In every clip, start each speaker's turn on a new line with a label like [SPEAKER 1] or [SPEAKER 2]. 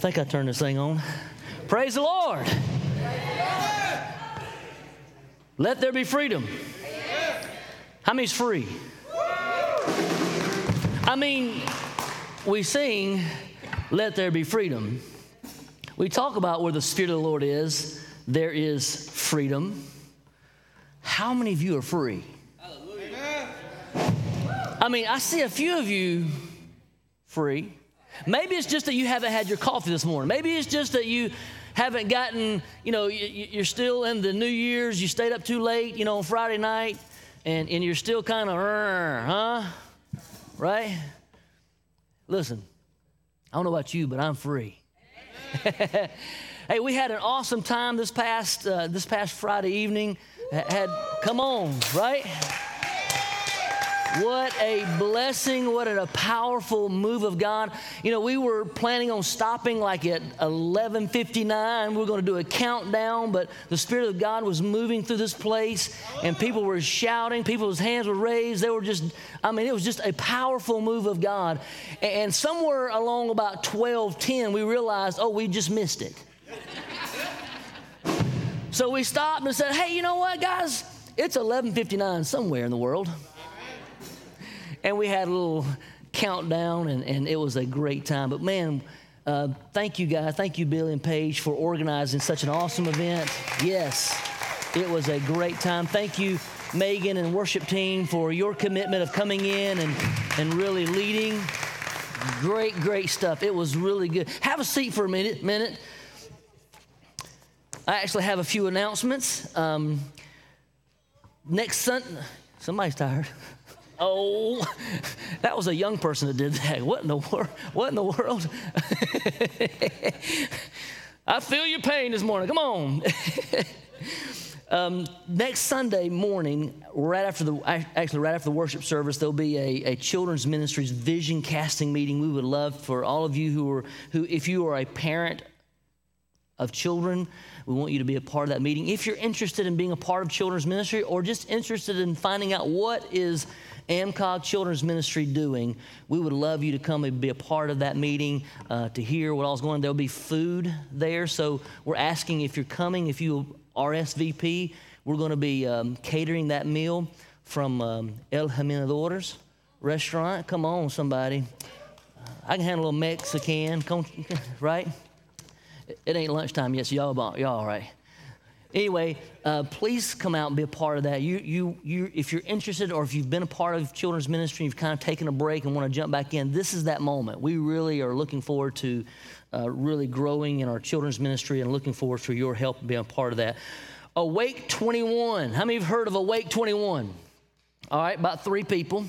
[SPEAKER 1] think I turned this thing on. Praise the Lord. Let there be freedom. How many's free? I mean, we sing, Let there be freedom. We talk about where the Spirit of the Lord is, there is freedom. How many of you are free? I mean, I see a few of you free. Maybe it's just that you haven't had your coffee this morning. Maybe it's just that you haven't gotten, you know, you're still in the New Year's, you stayed up too late, you know, on Friday night, and, and you're still kind of, huh? Right? Listen, I don't know about you, but I'm free. hey, we had an awesome time this past uh, this past Friday evening. Had come on, right? What a blessing, what a powerful move of God. You know, we were planning on stopping like at 11:59. We are going to do a countdown, but the spirit of God was moving through this place and people were shouting, people's hands were raised. They were just I mean, it was just a powerful move of God. And somewhere along about 12:10, we realized, "Oh, we just missed it." so we stopped and said, "Hey, you know what, guys? It's 11:59 somewhere in the world." And we had a little countdown, and, and it was a great time. But man, uh, thank you guys. Thank you, Billy and Paige, for organizing such an awesome event. Yes, it was a great time. Thank you, Megan and worship team, for your commitment of coming in and, and really leading. Great, great stuff. It was really good. Have a seat for a minute. Minute. I actually have a few announcements. Um, next Sunday, somebody's tired. Oh, that was a young person that did that. What in the world? What in the world? I feel your pain this morning. Come on. um, next Sunday morning, right after the actually right after the worship service, there'll be a, a children's ministries vision casting meeting. We would love for all of you who are who, if you are a parent of children, we want you to be a part of that meeting. If you're interested in being a part of children's ministry or just interested in finding out what is AMCOG Children's Ministry doing, we would love you to come and be a part of that meeting uh, to hear what all's going on. There'll be food there. So we're asking if you're coming, if you RSVP, we're going to be um, catering that meal from um, El Jimenadores restaurant. Come on, somebody. I can handle a little Mexican, right? It ain't lunchtime yet, so y'all, y'all all right. Anyway, uh, please come out and be a part of that. You, you, you, if you're interested or if you've been a part of children's ministry, you've kind of taken a break and want to jump back in, this is that moment. We really are looking forward to uh, really growing in our children's ministry and looking forward for your help being a part of that. Awake 21. How many have heard of Awake 21? All right, about three people.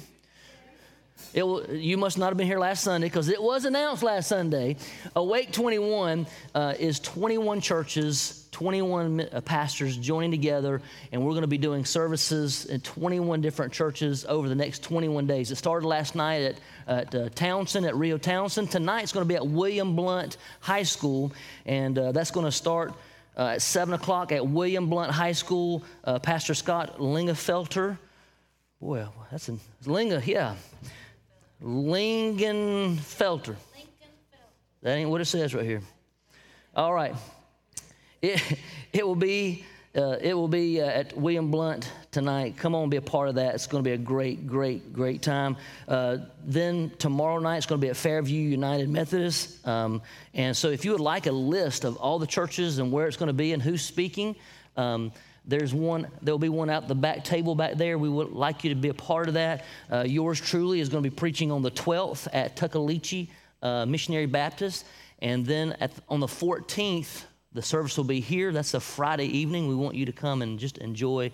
[SPEAKER 1] It you must not have been here last Sunday because it was announced last Sunday. Awake 21 uh, is 21 churches, 21 uh, pastors joining together, and we're going to be doing services in 21 different churches over the next 21 days. It started last night at, at uh, Townsend, at Rio Townsend. Tonight it's going to be at William Blount High School, and uh, that's going to start. Uh, at 7 o'clock at William Blount High School, uh, Pastor Scott Lingenfelter. Boy, that's a Linga, yeah. Lingenfelter. Lincoln Felter. That ain't what it says right here. All right. It, it will be, uh, it will be uh, at William Blount tonight. Come on, be a part of that. It's going to be a great, great, great time. Uh, then tomorrow night, it's going to be at Fairview United Methodist. Um, and so, if you would like a list of all the churches and where it's going to be and who's speaking, um, there's one, there'll be one out the back table back there. We would like you to be a part of that. Uh, yours truly is going to be preaching on the 12th at Tuckaleechee uh, Missionary Baptist. And then at, on the 14th, the service will be here. That's a Friday evening. We want you to come and just enjoy.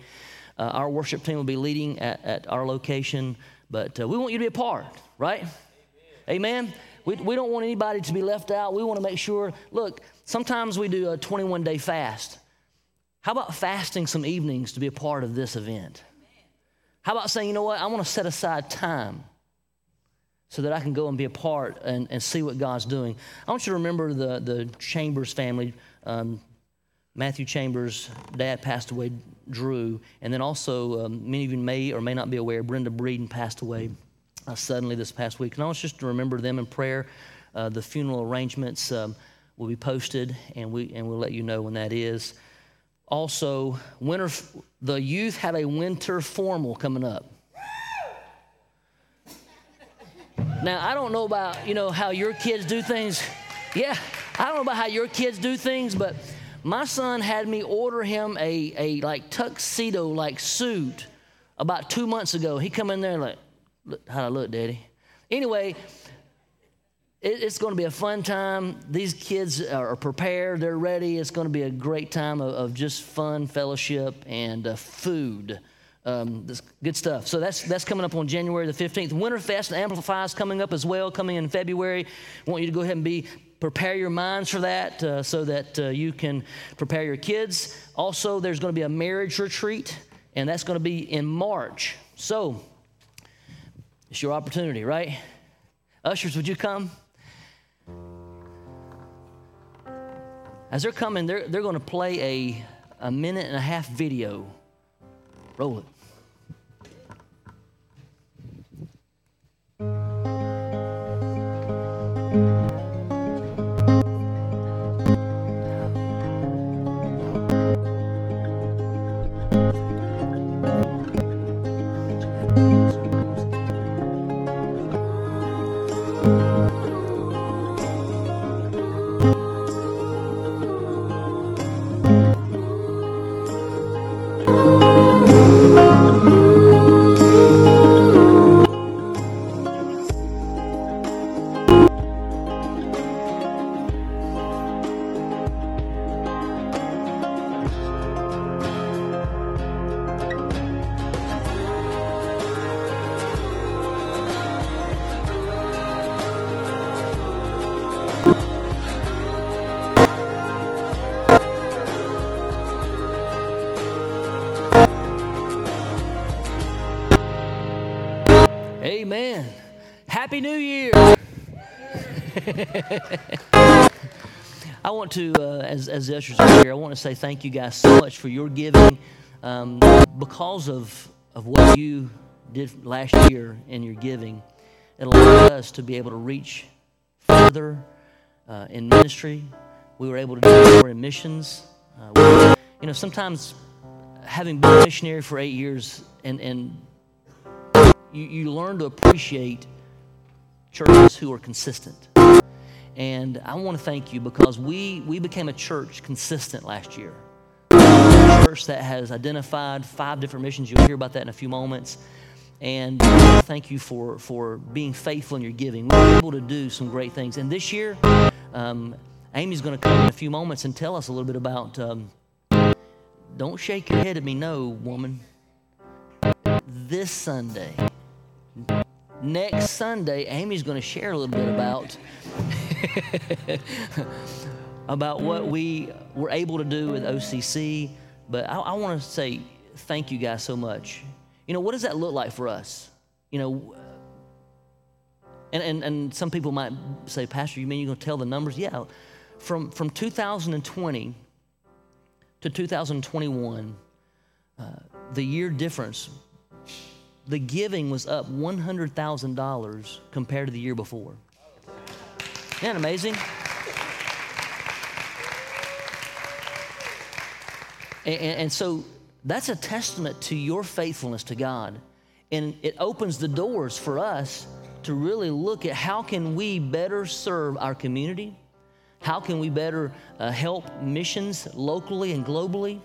[SPEAKER 1] Uh, our worship team will be leading at, at our location, but uh, we want you to be a part, right? Amen. Amen. We, we don't want anybody to be left out. We want to make sure, look, sometimes we do a 21 day fast. How about fasting some evenings to be a part of this event? How about saying, you know what, I want to set aside time so that I can go and be a part and, and see what God's doing. I want you to remember the, the Chambers family. Um, Matthew Chambers' dad passed away, Drew, and then also um, many of you may or may not be aware, Brenda Breeden passed away uh, suddenly this past week. And I want just to remember them in prayer. Uh, the funeral arrangements um, will be posted, and, we, and we'll let you know when that is. Also, winter, the youth had a winter formal coming up. Now, I don't know about, you know, how your kids do things. Yeah, I don't know about how your kids do things, but my son had me order him a, a like tuxedo like suit about two months ago. He come in there like, how I look, Daddy? Anyway, it's going to be a fun time. These kids are prepared, they're ready. It's going to be a great time of, of just fun, fellowship, and uh, food. Um, good stuff. So that's that's coming up on January the 15th. Winterfest and Amplify is coming up as well, coming in February. I want you to go ahead and be prepare your minds for that uh, so that uh, you can prepare your kids. Also, there's going to be a marriage retreat, and that's going to be in March. So it's your opportunity, right? Ushers, would you come? As they're coming, they're, they're going to play a, a minute and a half video. Roll it. Amen. Happy New Year. I want to, uh, as, as the ushers are here, I want to say thank you guys so much for your giving. Um, because of, of what you did last year in your giving, it allowed us to be able to reach further uh, in ministry. We were able to do more in missions. Uh, we, you know, sometimes having been a missionary for eight years and, and you, you learn to appreciate churches who are consistent. And I want to thank you because we, we became a church consistent last year. A church that has identified five different missions. You'll hear about that in a few moments. And thank you for, for being faithful in your giving. We were able to do some great things. And this year, um, Amy's going to come in a few moments and tell us a little bit about. Um, don't shake your head at me, no, woman. This Sunday, next Sunday, Amy's going to share a little bit about about what we were able to do with OCC. But I, I want to say thank you guys so much. You know, what does that look like for us? You know, and, and, and some people might say, Pastor, you mean you're going to tell the numbers? Yeah. From, from 2020 to 2021, uh, the year difference the giving was up $100,000 compared to the year before. Isn't that amazing? And, and, so that's a testament to your faithfulness to God. And it opens the doors for us to really look at how can we better serve our community? How can we better uh, help missions locally and globally?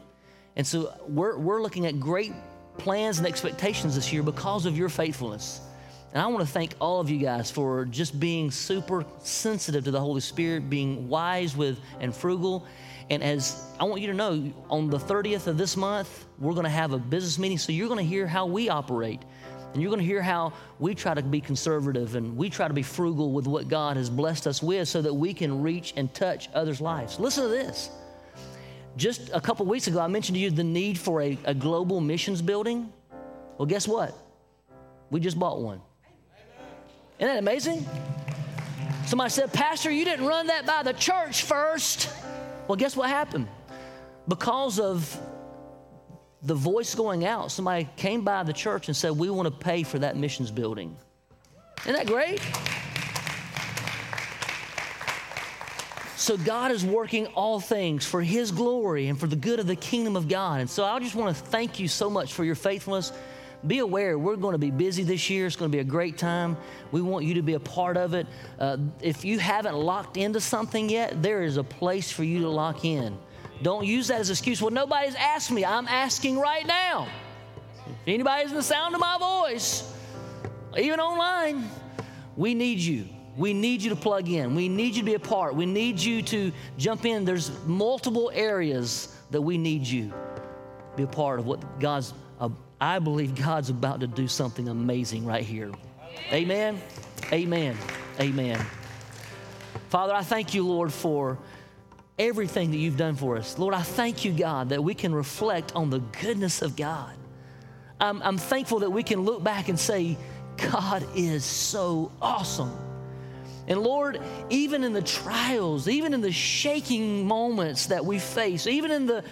[SPEAKER 1] And so we're, we're looking at great plans and expectations this year because of your faithfulness. And I want to thank all of you guys for just being super sensitive to the Holy Spirit, being wise with and frugal. And as I want you to know, on the 30th of this month, we're going to have a business meeting. So you're going to hear how we operate. And you're going to hear how we try to be conservative and we try to be frugal with what God has blessed us with so that we can reach and touch others' lives. Listen to this. Just a couple weeks ago, I mentioned to you the need for a, a global missions building. Well, guess what? We just bought one. Isn't that amazing? Somebody said, Pastor, you didn't run that by the church first. Well, guess what happened? Because of the voice going out, somebody came by the church and said, We want to pay for that missions building. Isn't that great? So God is working all things for His glory and for the good of the kingdom of God. And so I just want to thank you so much for your faithfulness. Be aware, we're going to be busy this year. It's going to be a great time. We want you to be a part of it. Uh, if you haven't locked into something yet, there is a place for you to lock in. Don't use that as an excuse. Well, nobody's asked me. I'm asking right now. If anybody's in the sound of my voice, even online, we need you. We need you to plug in. We need you to be a part. We need you to jump in. There's multiple areas that we need you be a part of what God's, uh, I believe God's about to do something amazing right here. Amen. Amen. Amen. Father, I thank you, Lord, for everything that you've done for us. Lord, I thank you, God, that we can reflect on the goodness of God. I'm, I'm thankful that we can look back and say, God is so awesome. And Lord, even in the trials, even in the shaking moments that we face, even in the,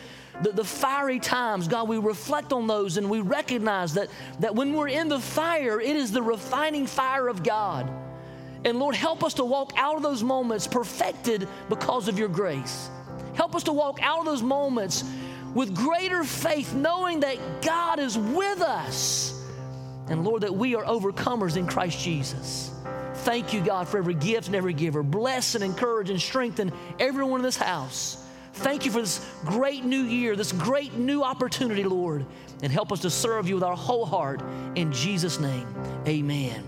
[SPEAKER 1] the, the, fiery times, God, we reflect on those and we recognize that, that when we're in the fire, it is the refining fire of God. And Lord, help us to walk out of those moments perfected because of your grace. Help us to walk out of those moments with greater faith, knowing that God is with us. And Lord, that we are overcomers in Christ Jesus. Thank you, God, for every gift and every giver. Bless and encourage and strengthen everyone in this house. Thank you for this great new year, this great new opportunity, Lord. And help us to serve you with our whole heart. In Jesus' name, amen.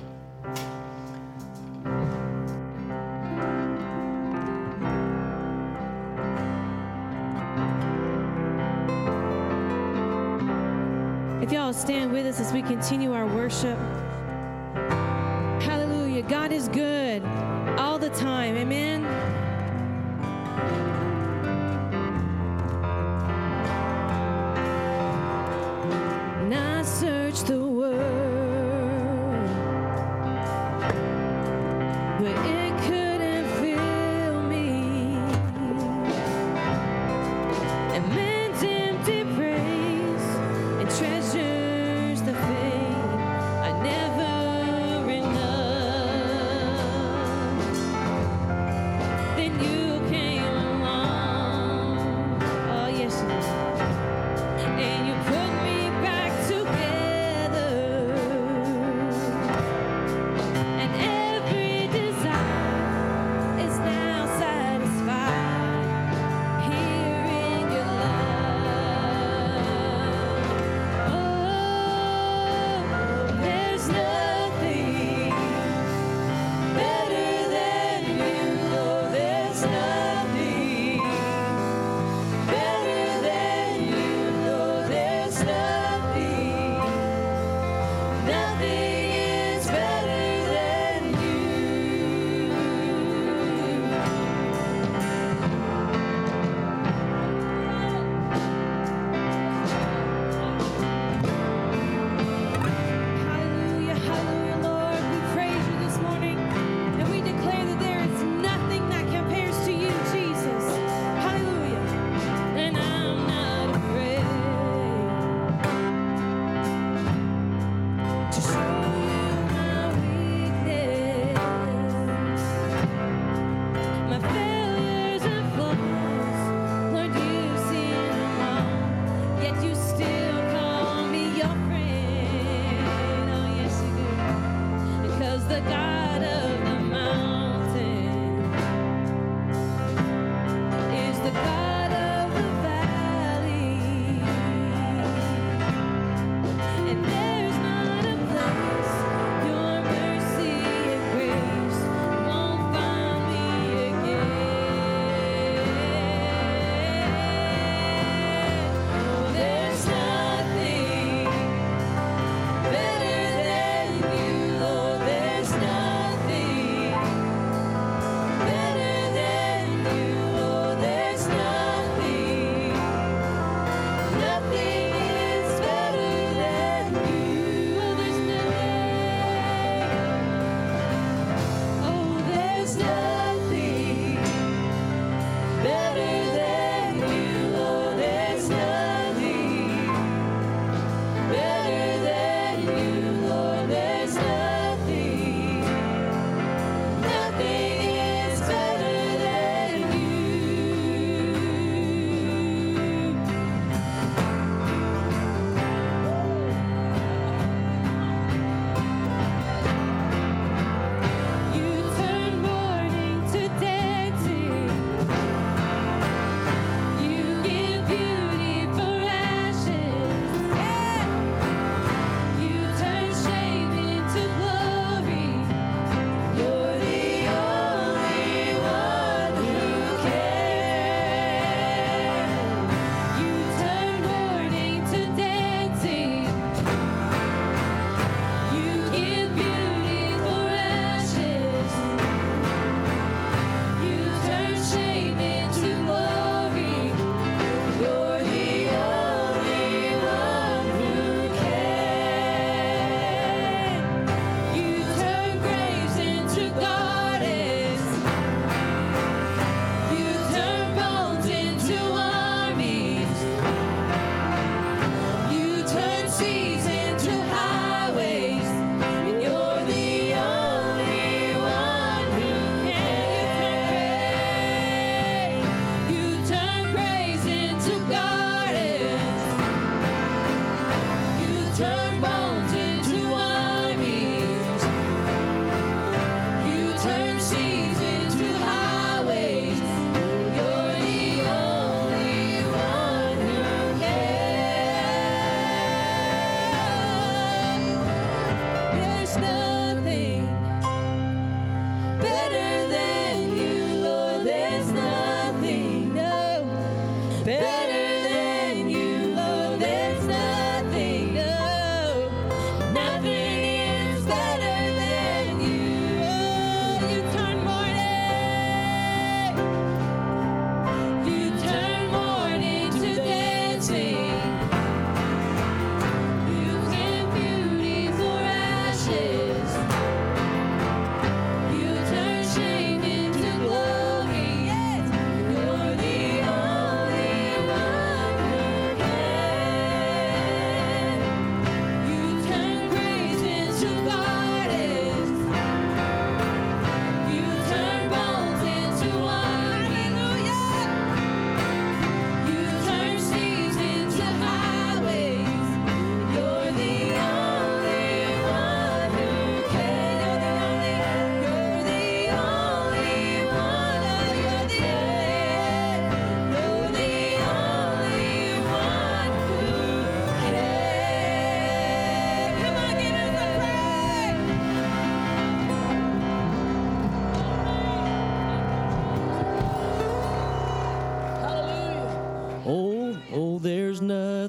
[SPEAKER 2] If y'all stand with us as we continue our worship. God is good all the time. Amen.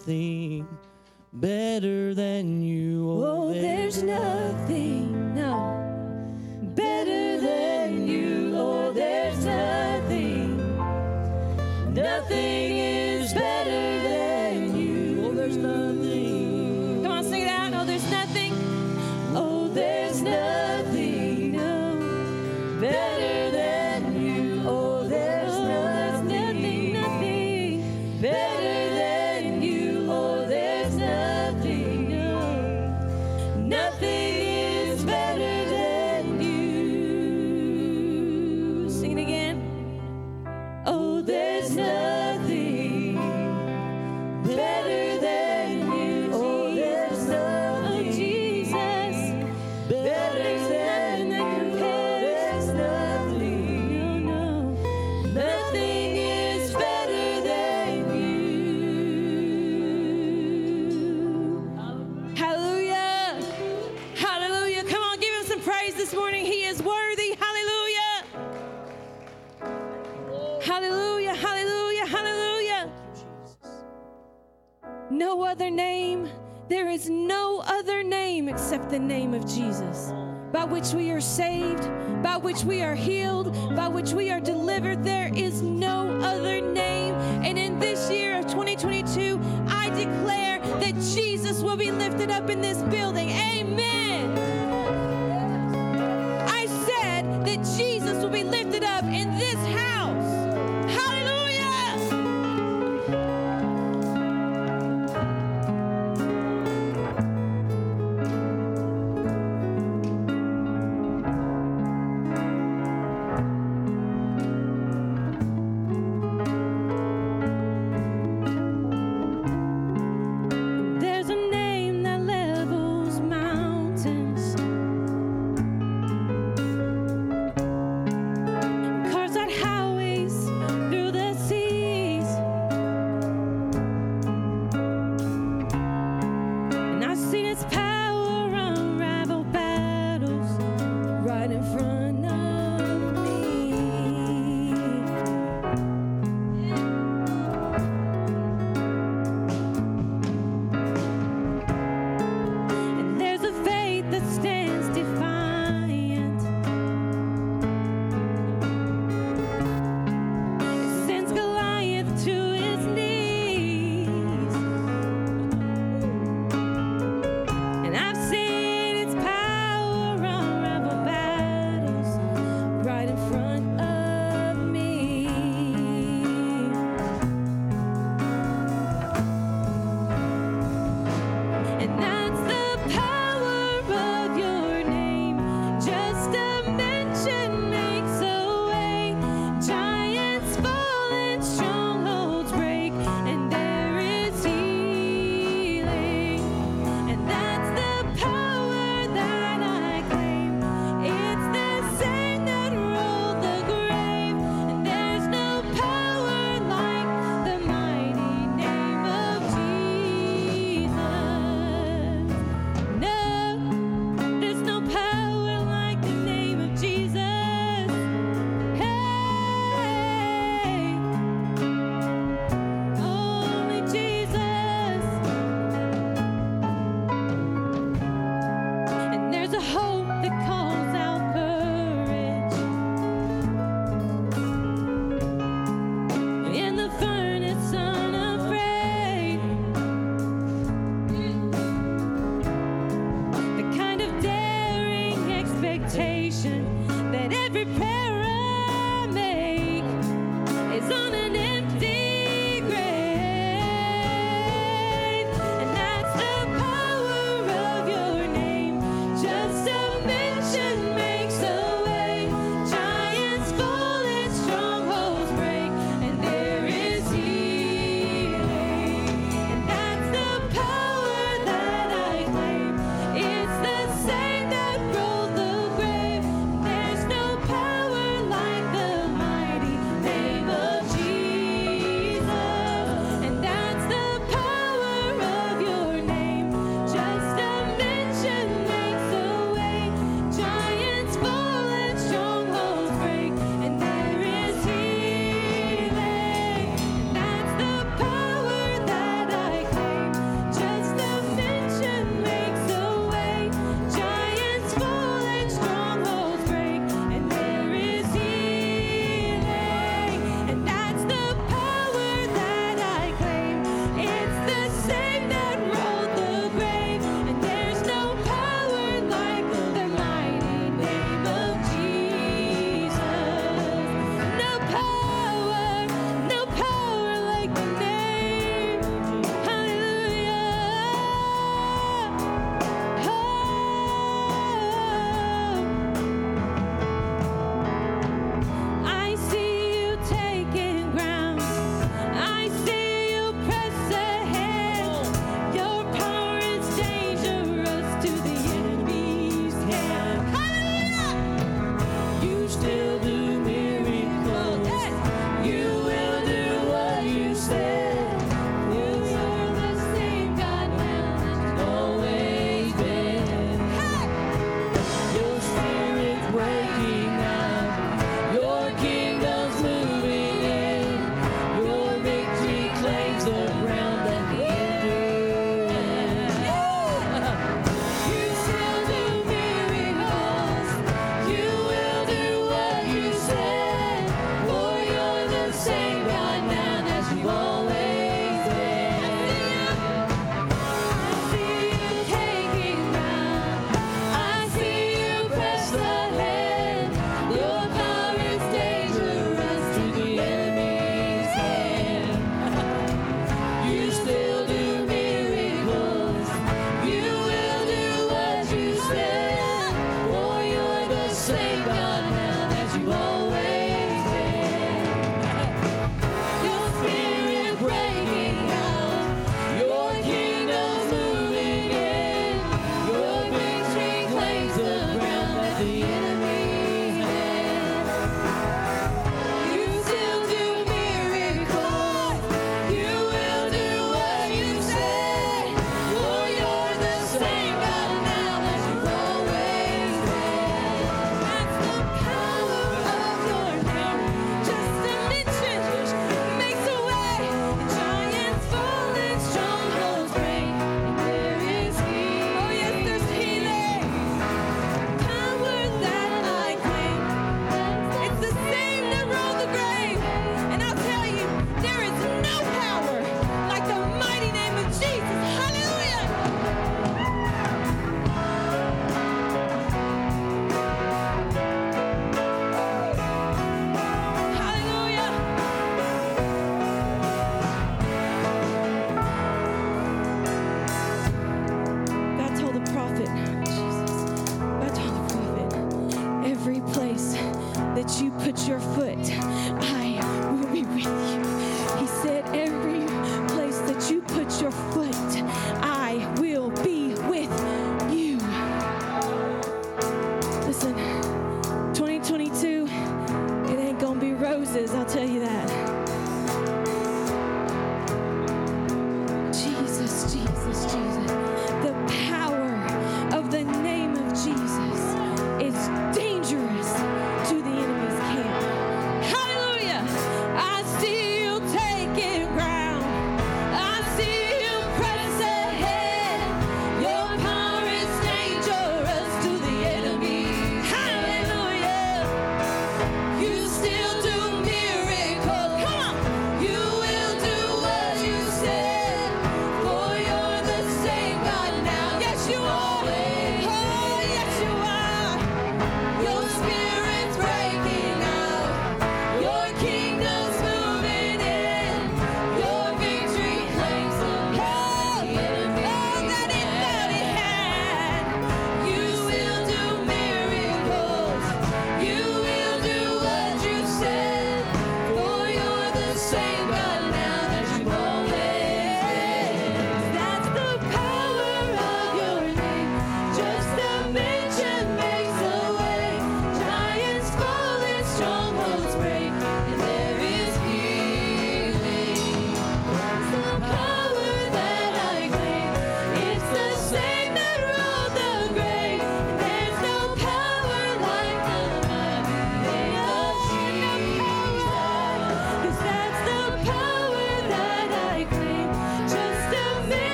[SPEAKER 2] nothing better than
[SPEAKER 3] by which we are saved, by which we are healed, by which we are delivered. There is no other name. And in this year of 2022, I declare that Jesus will be lifted up in this building.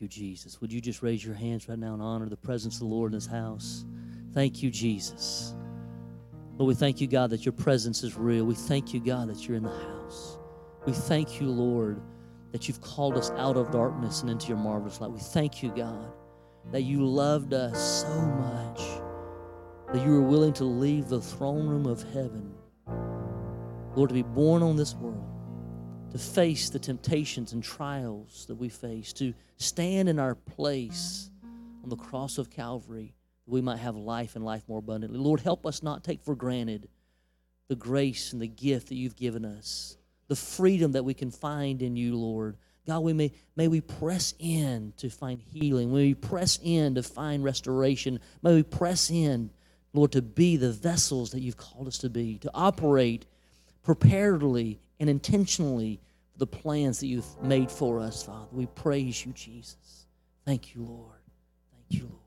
[SPEAKER 2] You, Jesus.
[SPEAKER 1] Would you just raise your hands right now and honor the presence of the Lord in this house? Thank you, Jesus. Lord, we thank you, God, that your presence is real. We thank you, God, that you're in the house. We thank you, Lord, that you've called us out of darkness and into your marvelous light. We thank you, God, that you loved us so much that you were willing to leave the throne room of heaven, Lord, to be born on this world, to face the temptations and trials that we face, to stand in our place on the cross of Calvary, that we might have life and life more abundantly. Lord, help us not take for granted the grace and the gift that you've given us, the freedom that we can find in you, Lord. God, we may, may we press in to find healing. May we press in to find restoration. May we press in, Lord, to be the vessels that you've called us to be, to operate preparedly and intentionally for the plans that you've made for us, Father. We praise you, Jesus. Thank you, Lord. Thank you, Lord.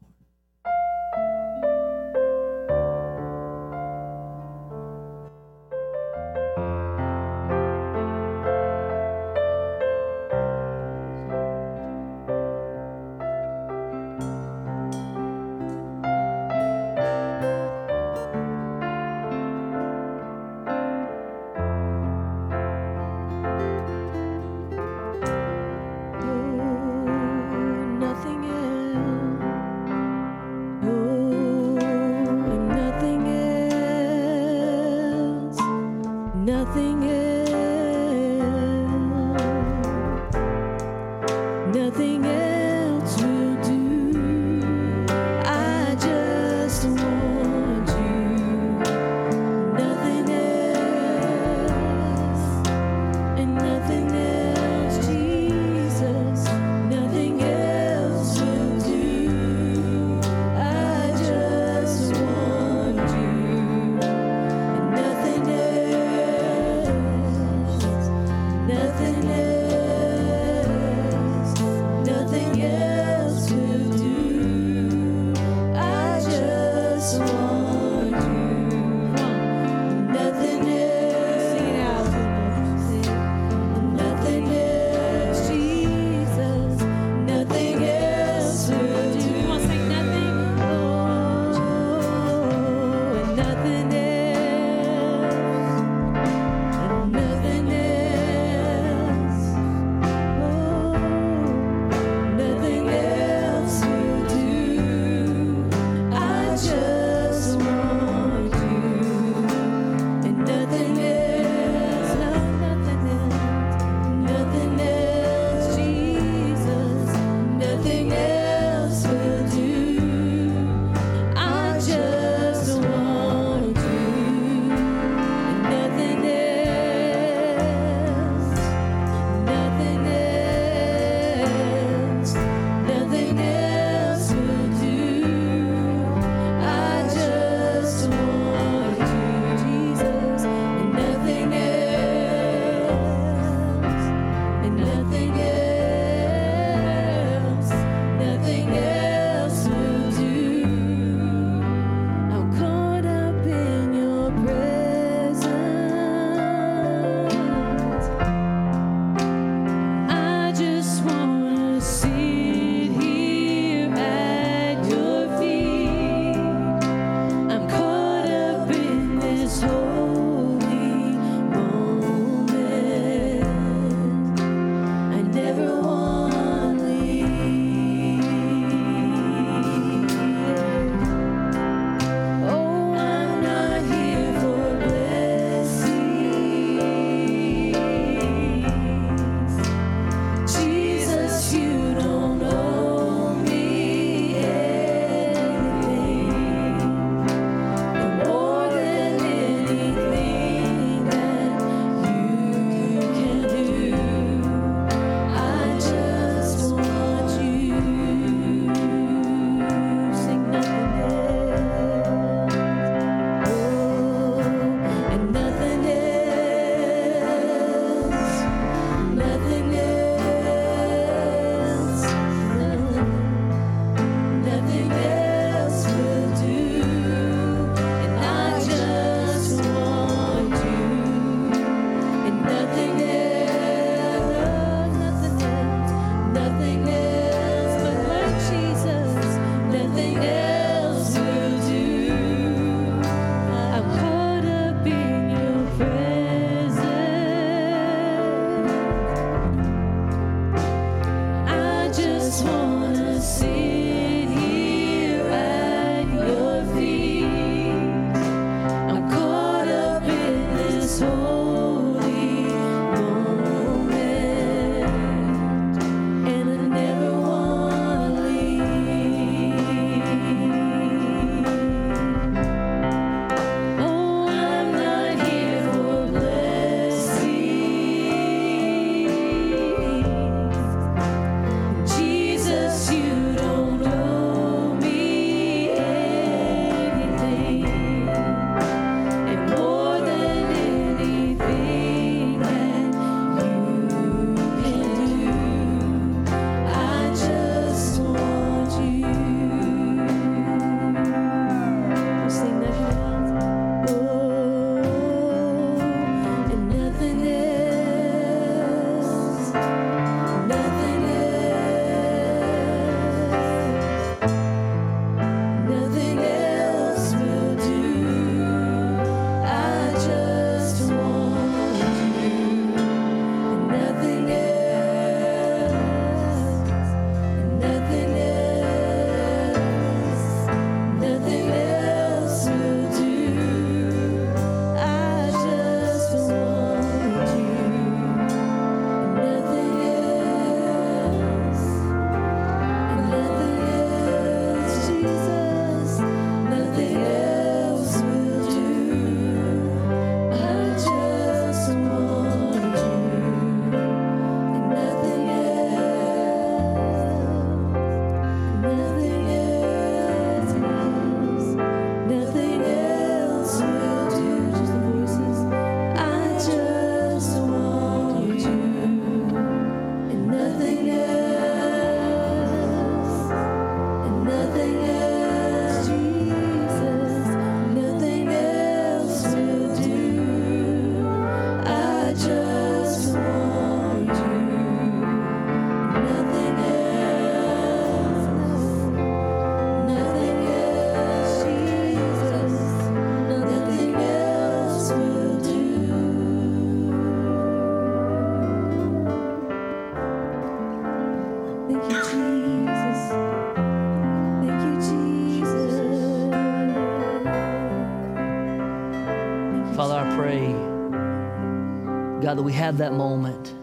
[SPEAKER 1] We have that moment.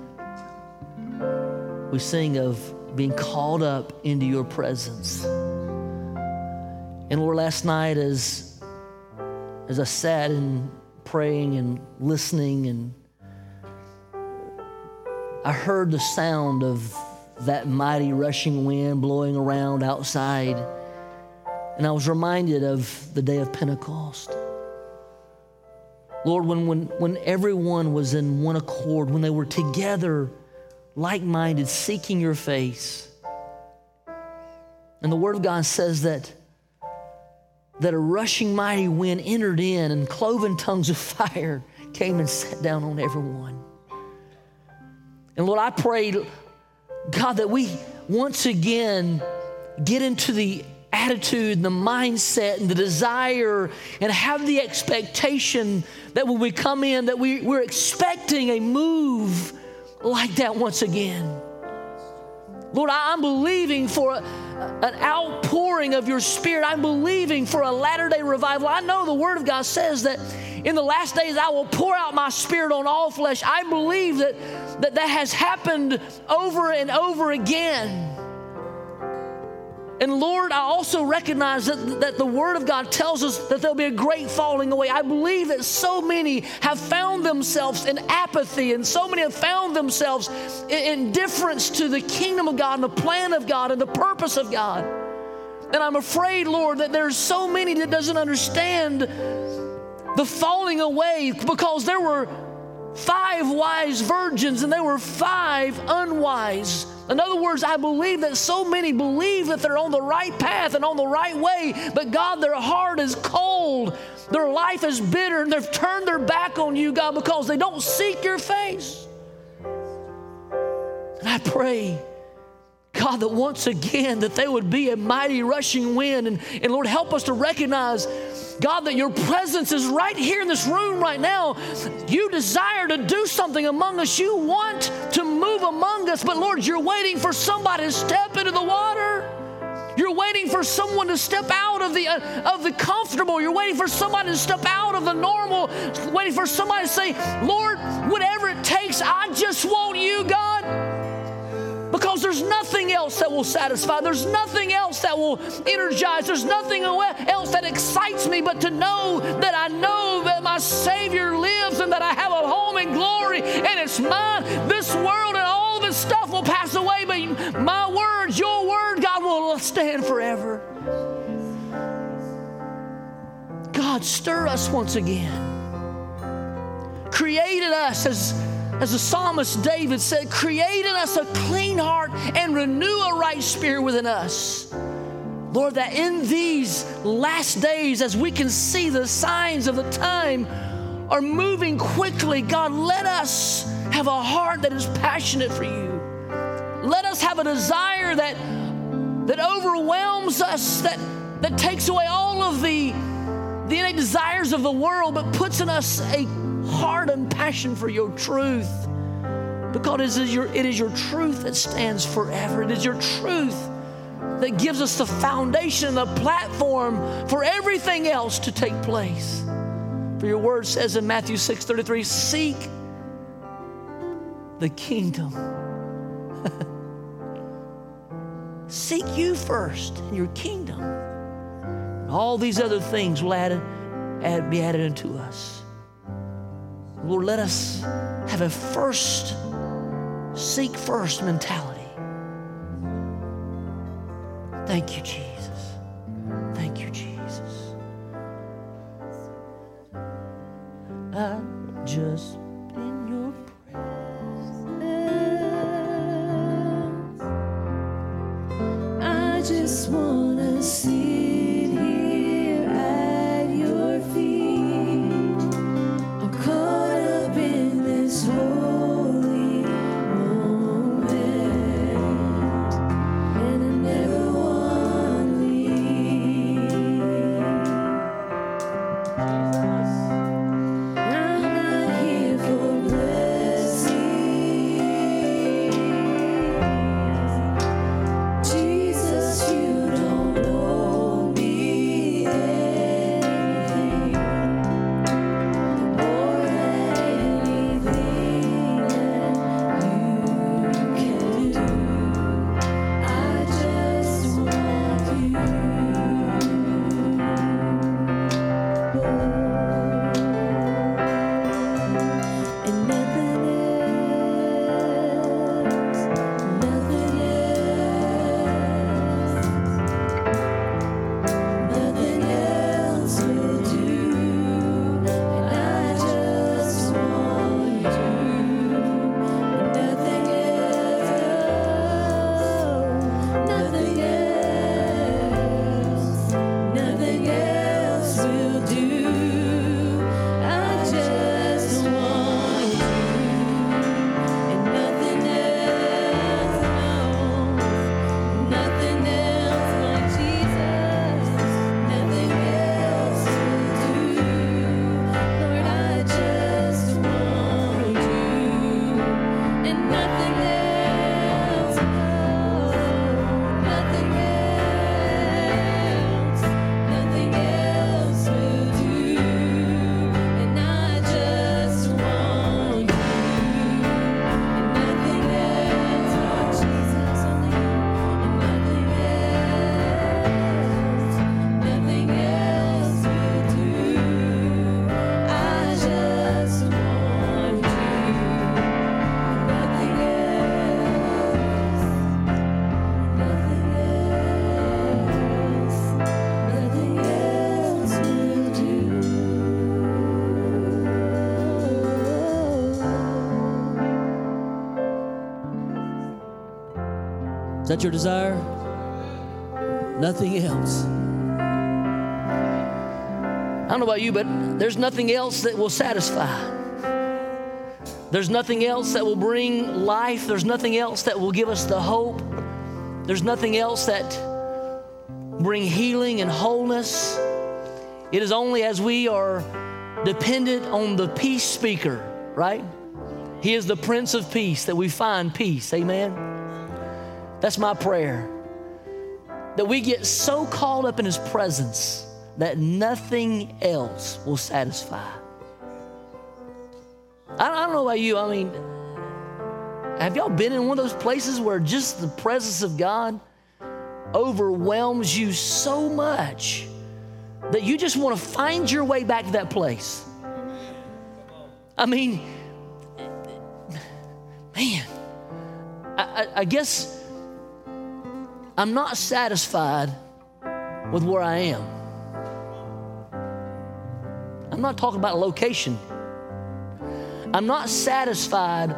[SPEAKER 1] We sing of being called up into your presence. And Lord, last night as, as I sat and praying and listening and I heard the sound of that mighty rushing wind blowing around outside. And I was reminded of the day of Pentecost. Lord, when, when, when everyone was in one accord, when they were together, like minded, seeking your face. And the Word of God says that, that a rushing mighty wind entered in and cloven tongues of fire came and sat down on everyone. And Lord, I pray, God, that we once again get into the attitude and the mindset and the desire and have the expectation that when we come in that we, we're expecting a move like that once again. Lord i'm believing for a, an outpouring of your spirit. I'm believing for a latter day revival. I know the word of god says that in the last days i will pour out my spirit on all flesh. I believe that that, that has happened over and over again and Lord, I also recognize that, that the Word of God tells us that there'll be a great falling away. I believe that so many have found themselves in apathy, and so many have found themselves in indifference to the kingdom of God and the plan of God and the purpose of God. And I'm afraid, Lord, that there's so many that doesn't understand the falling away because there were five wise virgins and there were five unwise. In other words, I believe that so many believe that they're on the right path and on the right way, but God, their heart is cold. Their life is bitter and they've turned their back on you, God, because they don't seek your face. And I pray, God, that once again that they would be a mighty rushing wind. And, and Lord, help us to recognize God, that your presence is right here in this room right now. You desire to do something among us. You want to move among us, but Lord, you're waiting for somebody to step into the water. You're waiting for someone to step out of the uh, of the comfortable. You're waiting for somebody to step out of the normal. Waiting for somebody to say, "Lord, whatever it takes, I just want you, God." Because there's nothing else that will satisfy. There's nothing else that will energize. There's nothing else that excites me but to know that I know that my Savior lives and that I have a home in glory and it's mine. This world and all this stuff will pass away, but my words, your word, God, will stand forever. God, stir us once again. Created us as as the psalmist David said, create in us a clean heart and renew a right spirit within us. Lord, that in these last days, as we can see the signs of the time are moving quickly, God, let us have a heart that is passionate for you. Let us have a desire that, that overwhelms us, that, that takes away all of the, the innate desires of the world, but puts in us a heart and passion for your truth. Because it is your, it is your truth that stands forever. It is your truth that gives us the foundation, the platform for everything else to take place. For your word says in Matthew 6 33, seek the kingdom. seek you first in your kingdom. And all these other things will add, add, be added unto us. Lord, let us have a first, seek first mentality. Thank you, Jesus. Thank you, Jesus. I'm just in your presence.
[SPEAKER 2] I just want to sit
[SPEAKER 4] that your desire? Nothing else.
[SPEAKER 1] I don't know about you, but there's nothing else that will satisfy. There's nothing else that will bring life. There's nothing else that will give us the hope. There's nothing else that bring healing and wholeness. It is only as we are dependent on the peace speaker, right? He is the Prince of Peace that we find peace. Amen. That's my prayer. That we get so caught up in his presence that nothing else will satisfy. I, don't know about you. I mean, have y'all been in one of those places where just the presence of God overwhelms you so much that you just want to find your way back to that place? I mean, man, I, I, I guess I'm not satisfied with where I am. I'm not talking about location. I'm not satisfied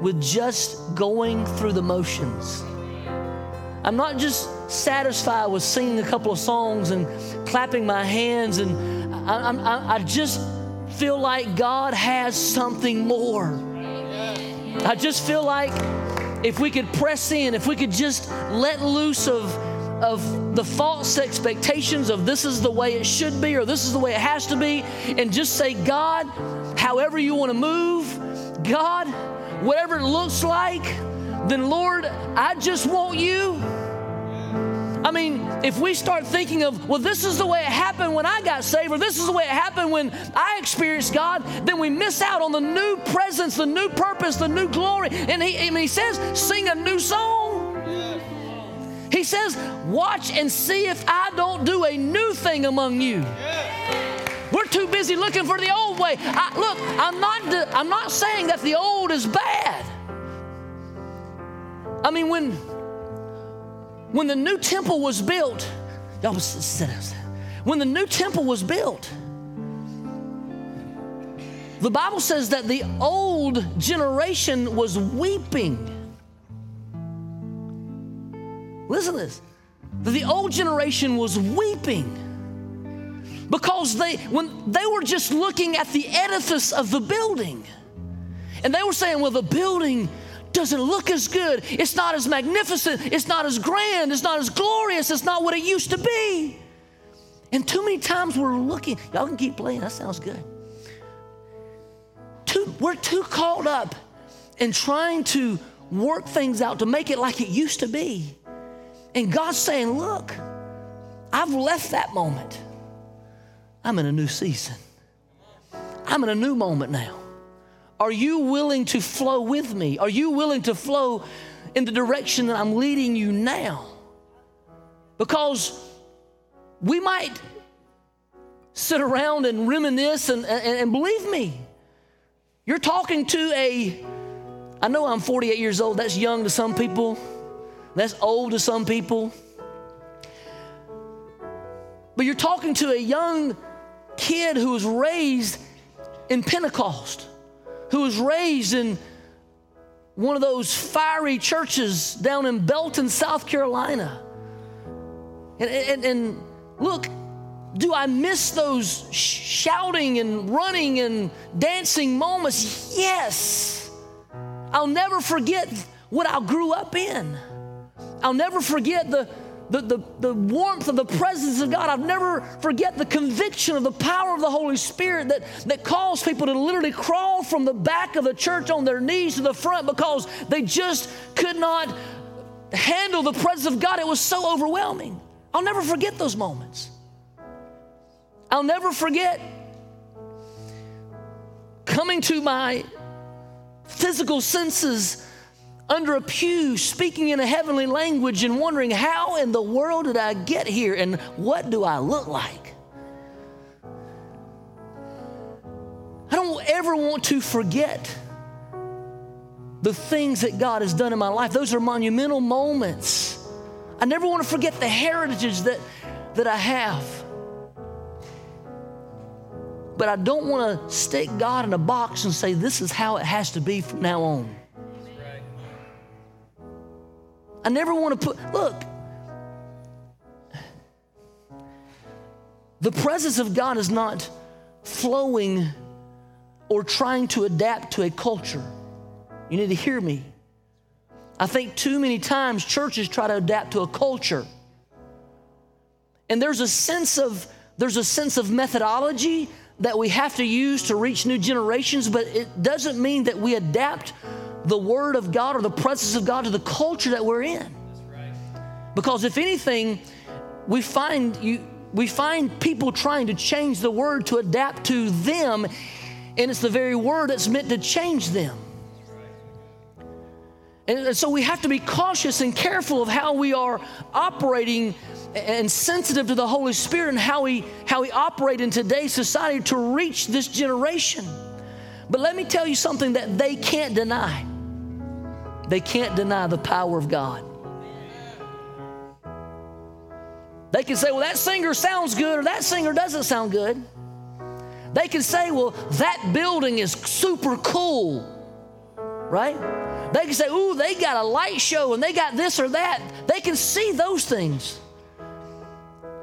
[SPEAKER 1] with just going through the motions. I'm not just satisfied with singing a couple of songs and clapping my hands, and I, I, I just feel like God has something more. I just feel like if we could press in, if we could just let loose of, of the false expectations of this is the way it should be or this is the way it has to be, and just say, God, however you want to move, God, whatever it looks like, then Lord, I just want you. I mean, if we start thinking of, well, this is the way it happened when I got saved, or this is the way it happened when I experienced God, then we miss out on the new presence, the new purpose, the new glory. And he, and he says, sing a new song. He says, watch and see if I don't do a new thing among you. We're too busy looking for the old way. I, look, I'm not, I'm not saying that the old is bad. I mean, when when the new temple was built, y'all sit down. When the new temple was built, the Bible says that the old generation was weeping. Listen to this. The old generation was weeping because they when they were just looking at the edifice of the building. And they were saying, well, the building doesn't look as good. It's not as magnificent. It's not as grand. It's not as glorious. It's not what it used to be. And too many times we're looking, y'all can keep playing, that sounds good. Too, we're too caught up in trying to work things out to make it like it used to be. And God's saying, Look, I've left that moment. I'm in a new season. I'm in a new moment now. Are you willing to flow with me? Are you willing to flow in the direction that I'm leading you now? Because we might sit around and reminisce, and, and, and believe me, you're talking to a, I know I'm 48 years old, that's young to some people, that's old to some people. But you're talking to a young kid who was raised in Pentecost who was raised in one of those fiery churches down in Belton, South Carolina. And, and, and look, do I miss those shouting and running and dancing moments? Yes. I'll never forget what I grew up in. I'll never forget the, the, the, the, warmth of the presence of God. I'll never forget the conviction of the power of the Holy Spirit that, that caused people to literally crawl from the back of the church on their knees to the front because they just could not handle the presence of God. It was so overwhelming. I'll never forget those moments. I'll never forget coming to my physical senses under a pew speaking in a heavenly language and wondering, how in the world did I get here and what do I look like? I don't ever want to forget the things that God has done in my life. Those are monumental moments. I never want to forget the heritage that, that I have. But I don't want to stick God in a box and say, this is how it has to be from now on. I never want to put, look, the presence of God is not flowing or trying to adapt to a culture. You need to hear me. I think too many times churches try to adapt to a culture. And there's a sense of there's a sense of methodology that we have to use to reach new generations, but it doesn't mean that we adapt the word of God or the presence of God to the culture that we're in. Because if anything, we find you we find people trying to change the word to adapt to them, and it's the very word that's meant to change them. And so we have to be cautious and careful of how we are operating and sensitive to the Holy Spirit and how we, how we operate in today's society to reach this generation. But let me tell you something that they can't deny. They can't deny the power of God. They can say, well, that singer sounds good or that singer doesn't sound good. They can say, well, that building is super cool, right? They can say, ooh, they got a light show and they got this or that. They can see those things.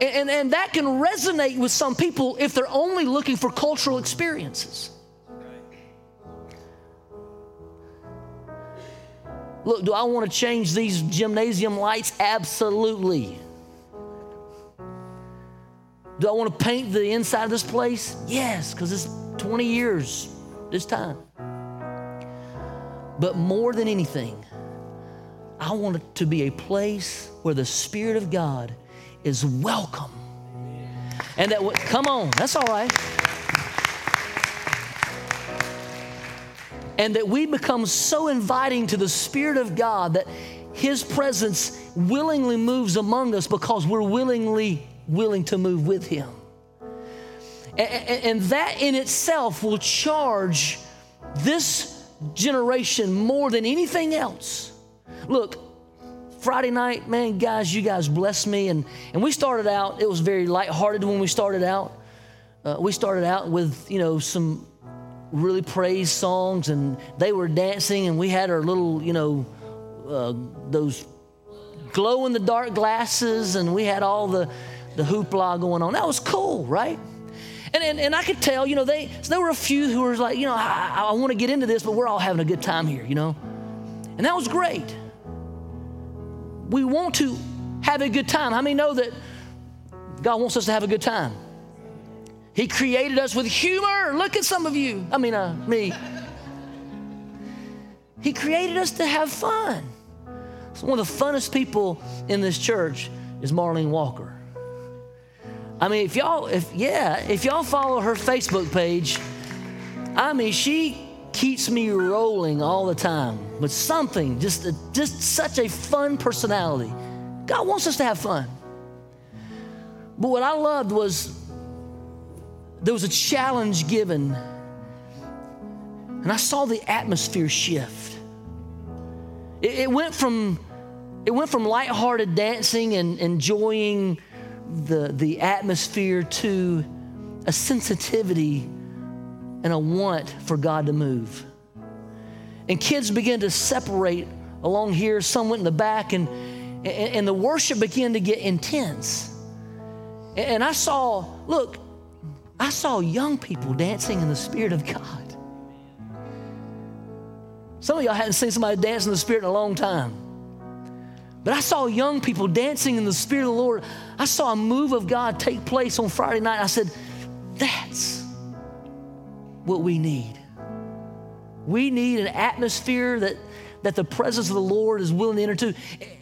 [SPEAKER 1] And, and, and that can resonate with some people if they're only looking for cultural experiences. Look, do I want to change these gymnasium lights? Absolutely. Do I want to paint the inside of this place? Yes, because it's 20 years this time. But more than anything, I want it to be a place where the Spirit of God is welcome. And that, come on, that's all right. And that we become so inviting to the Spirit of God that His presence willingly moves among us because we're willingly willing to move with Him. And, and that in itself will charge this generation more than anything else. Look, Friday night, man, guys, you guys blessed me. And, and we started out, it was very lighthearted when we started out. Uh, we started out with, you know, some really praise songs, and they were dancing, and we had our little, you know, uh, those glow in the dark glasses, and we had all the, the hoopla going on. That was cool, right? And, and, and I could tell, you know, they, so there were a few who were like, you know, I, I want to get into this, but we're all having a good time here, you know? And that was great. We want to have a good time. How many know that God wants us to have a good time? He created us with humor. Look at some of you. I mean, uh, me. He created us to have fun. So one of the funnest people in this church is Marlene Walker. I mean, if y'all, if yeah, if y'all follow her Facebook page, I mean, she keeps me rolling all the time with something, just just such a fun personality. God wants us to have fun. But what I loved was there was a challenge given, and I saw the atmosphere shift. It, it went from it went from lighthearted dancing and enjoying the, the atmosphere to a sensitivity and a want for God to move. And kids began to separate along here. Some went in the back, and, and, and the worship began to get intense. And, and I saw, look, I saw young people dancing in the Spirit of God. Some of y'all hadn't seen somebody dance in the Spirit in a long time. But I saw young people dancing in the Spirit of the Lord. I saw a move of God take place on Friday night. I said, that's what we need. We need an atmosphere that, that the presence of the Lord is willing to enter to.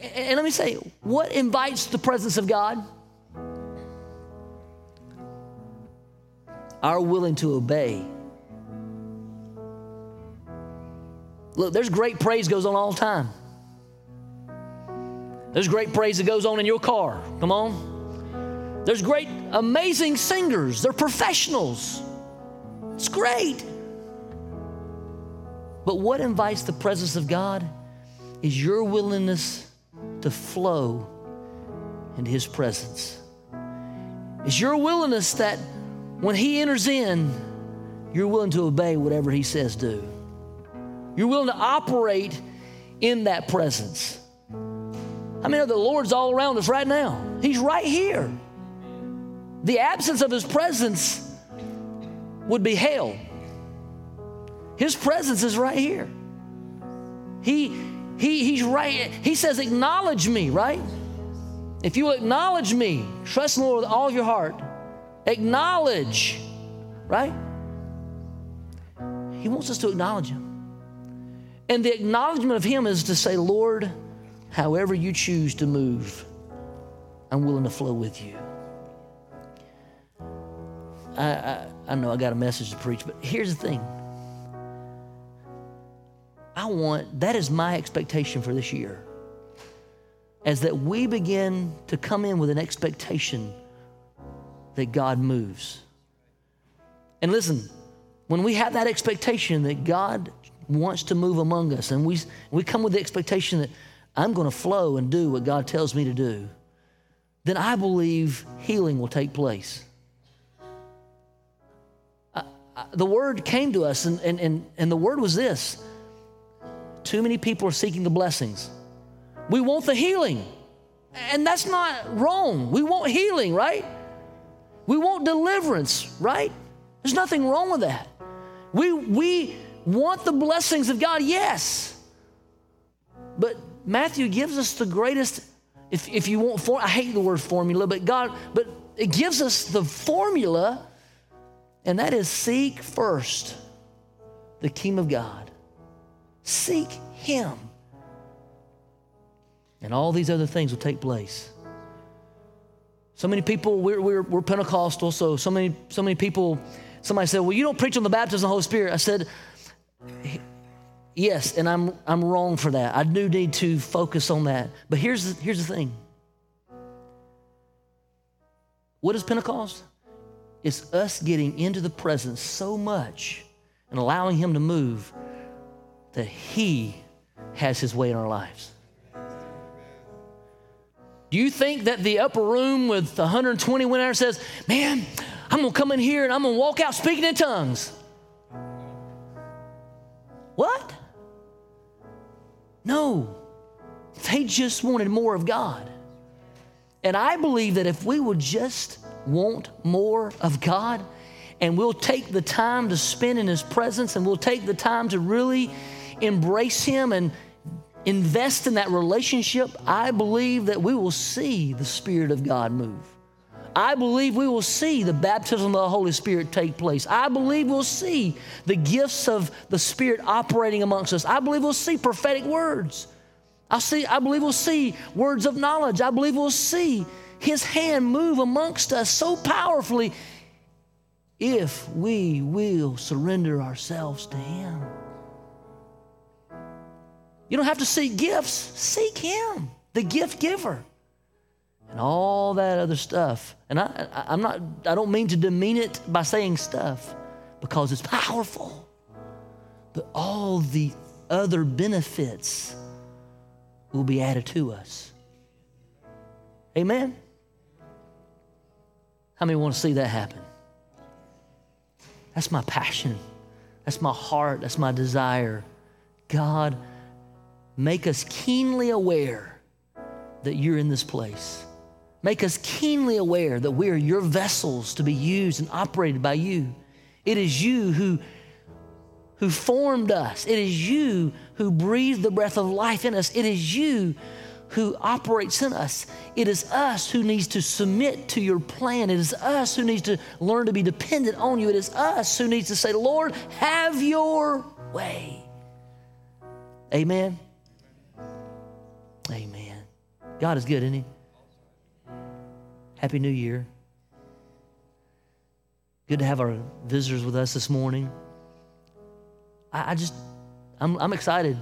[SPEAKER 1] And, and let me say, what invites the presence of God? Our willing to obey. Look, there's great praise goes on all the time. There's great praise that goes on in your car. Come on. There's great, amazing singers. They're professionals. It's great. But what invites the presence of God is your willingness to flow into His presence. Is your willingness that when He enters in, you're willing to obey whatever He says do. You're willing to operate in that presence. I mean, the Lord's all around us right now. He's right here. The absence of His presence would be hell. His presence is right here. He, he, he's right. He says, Acknowledge me, right? If you acknowledge me, trust the Lord with all your heart, acknowledge, right? He wants us to acknowledge Him. And the acknowledgement of Him is to say, Lord, however you choose to move, I'm willing to flow with you. I, I, I know I got a message to preach, but here's the thing. I want, that is my expectation for this year, as that we begin to come in with an expectation that God moves. And listen, when we have that expectation that God wants to move among us, and we, we come with the expectation that I'm going to flow and do what God tells me to do, then I believe healing will take place. I, I, the word came to us, and, and, and, and the word was this too many people are seeking the blessings. We want the healing, and that's not wrong. We want healing, right? We want deliverance, right? There's nothing wrong with that. We, we want the blessings of God, yes. But Matthew gives us the greatest, if, if you want, for, I hate the word formula, but God, but it gives us the formula, and that is seek first the kingdom of God. Seek Him. And all these other things will take place. So many people, we're, we're, we're Pentecostal, so so many, so many people, somebody said, Well, you don't preach on the baptism of the Holy Spirit. I said, Yes, and I'm, I'm wrong for that. I do need to focus on that. But here's the, here's the thing what is Pentecost? It's us getting into the presence so much and allowing Him to move that He has His way in our lives. Do you think that the upper room with 120 went out says, Man, I'm gonna come in here and I'm gonna walk out speaking in tongues? What? No, they just wanted more of God. And I believe that if we would just want more of God, and we'll take the time to spend in His presence, and we'll take the time to really embrace Him and invest in that relationship, I believe that we will see the Spirit of God move. I believe we will see the baptism of the Holy Spirit take place. I believe we'll see the gifts of the Spirit operating amongst us. I believe we'll see prophetic words. I, see, I believe we'll see words of knowledge. I believe we'll see His hand move amongst us so powerfully if we will surrender ourselves to Him. You don't have to seek gifts, seek Him, the gift giver, and all that other stuff. And I, I, am not, I don't mean to demean it by saying stuff because it's powerful, but all the other benefits will be added to us. Amen? How many want to see that happen? That's my passion. That's my heart. That's my desire. God, Make us keenly aware that you're in this place. Make us keenly aware that we are your vessels to be used and operated by you. It is you who, who formed us. It is you who breathed the breath of life in us. It is you who operates in us. It is us who needs to submit to your plan. It is us who needs to learn to be dependent on you. It is us who needs to say, Lord, have your way. Amen. Amen. God is good, isn't He? Happy New Year. Good to have our visitors with us this morning. I, I just, I'm, I'm excited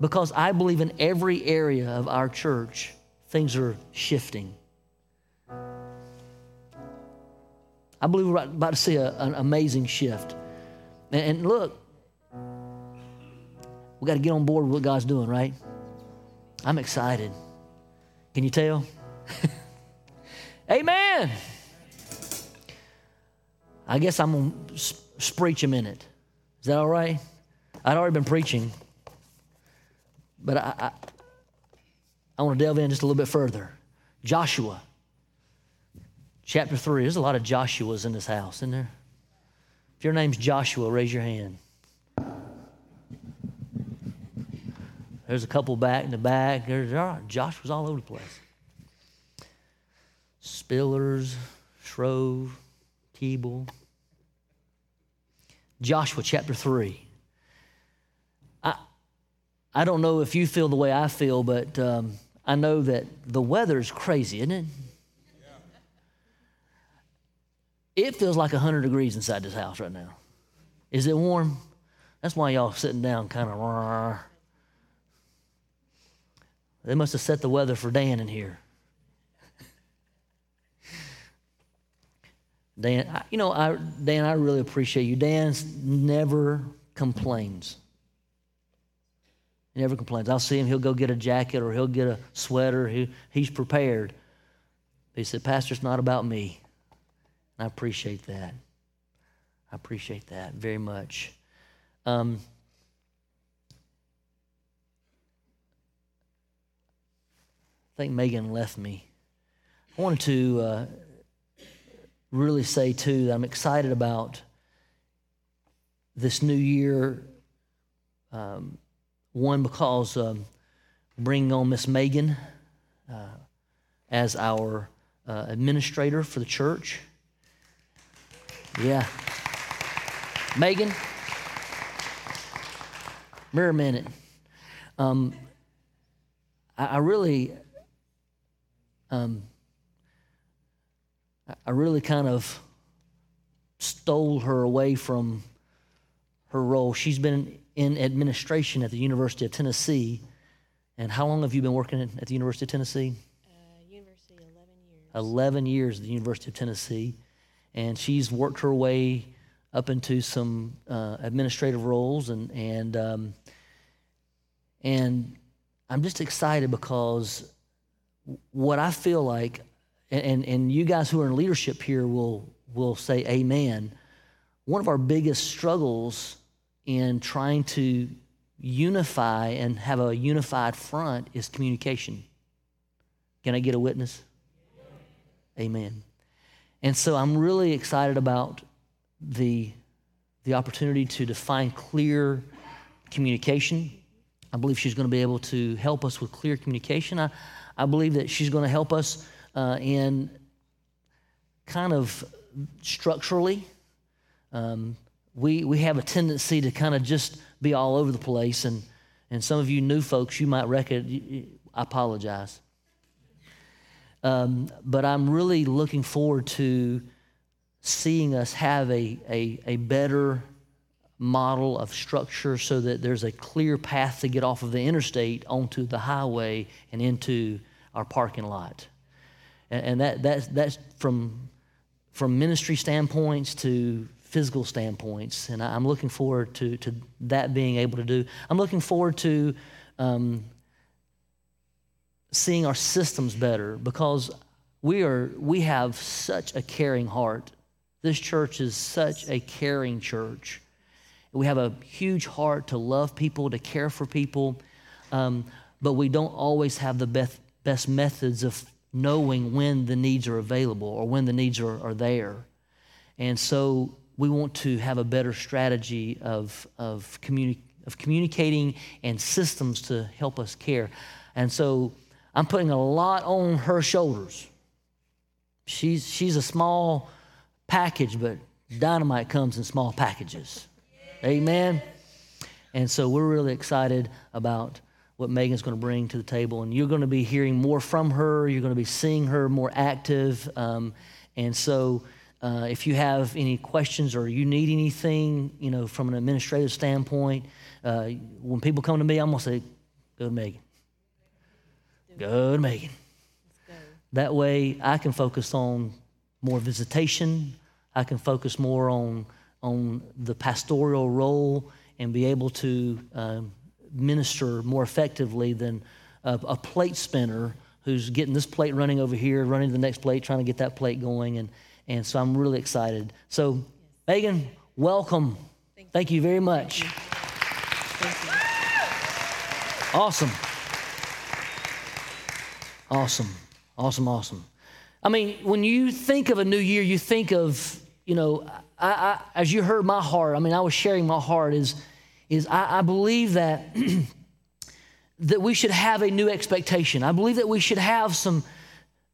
[SPEAKER 1] because I believe in every area of our church, things are shifting. I believe we're about to see a, an amazing shift. And, and look, we got to get on board with what God's doing, right? I'm excited. Can you tell? Amen. I guess I'm going to preach a minute. Is that all right? I'd already been preaching, but I, I, I want to delve in just a little bit further. Joshua, chapter 3. There's a lot of Joshuas in this house, isn't there? If your name's Joshua, raise your hand. There's a couple back in the back. There's Josh was all over the place. Spillers, Shrove, Keeble. Joshua chapter 3. I, I don't know if you feel the way I feel, but um, I know that the weather is crazy, isn't it? It feels like 100 degrees inside this house right now. Is it warm? That's why y'all sitting down kind of. They must have set the weather for Dan in here. Dan, I, you know, I, Dan, I really appreciate you. Dan never complains. He never complains. I'll see him, he'll go get a jacket or he'll get a sweater. He, he's prepared. he said, Pastor, it's not about me. And I appreciate that. I appreciate that very much. Um, I think Megan left me. I wanted to uh, really say, too, that I'm excited about this new year. Um, one, because um, bringing on Miss Megan uh, as our uh, administrator for the church. Yeah. Megan, mirror minute. Um, I, I, really, um, I really kind of stole her away from her role. She's been in administration at the University of Tennessee. And how long have you been working at the University of Tennessee?
[SPEAKER 5] Uh, university, 11 years.
[SPEAKER 1] 11 years at the University of Tennessee. And she's worked her way up into some uh, administrative roles. And, and, um, and I'm just excited because what I feel like, and, and you guys who are in leadership here will, will say amen. One of our biggest struggles in trying to unify and have a unified front is communication. Can I get a witness? Amen. And so I'm really excited about the, the opportunity to define clear communication. I believe she's going to be able to help us with clear communication. I, I believe that she's going to help us uh, in kind of structurally um, we, we have a tendency to kind of just be all over the place. And, and some of you new folks, you might reckon, I apologize. Um, but I'm really looking forward to seeing us have a, a, a better model of structure so that there's a clear path to get off of the interstate onto the highway and into our parking lot. And, and that, that's, that's from, from ministry standpoints to physical standpoints. And I'm looking forward to, to that being able to do. I'm looking forward to um, seeing our systems better because we, are, we have such a caring heart. This church is such a caring church. We have a huge heart to love people, to care for people, um, but we don't always have the best, best methods of knowing when the needs are available or when the needs are, are there. And so we want to have a better strategy of, of, communi- of communicating and systems to help us care. And so I'm putting a lot on her shoulders. She's, she's a small package, but dynamite comes in small packages. Amen. And so we're really excited about what Megan's going to bring to the table. And you're going to be hearing more from her. You're going to be seeing her more active. Um, and so uh, if you have any questions or you need anything, you know, from an administrative standpoint, uh, when people come to me, I'm gonna say, "Go to Megan. Go to Megan." That way, I can focus on more visitation. I can focus more on on the pastoral role and be able to um, minister more effectively than a, a plate spinner who's getting this plate running over here, running to the next plate, trying to get that plate going, and and so I'm really excited. So. Megan, welcome. Thank you, Thank you very much. Thank you. Awesome. Awesome. Awesome, awesome. I mean, when you think of a new year, you think of, you know, I, I, as you heard my heart, I mean, I was sharing my heart is, is I, I believe that, that we should have a new expectation. I believe that we should have some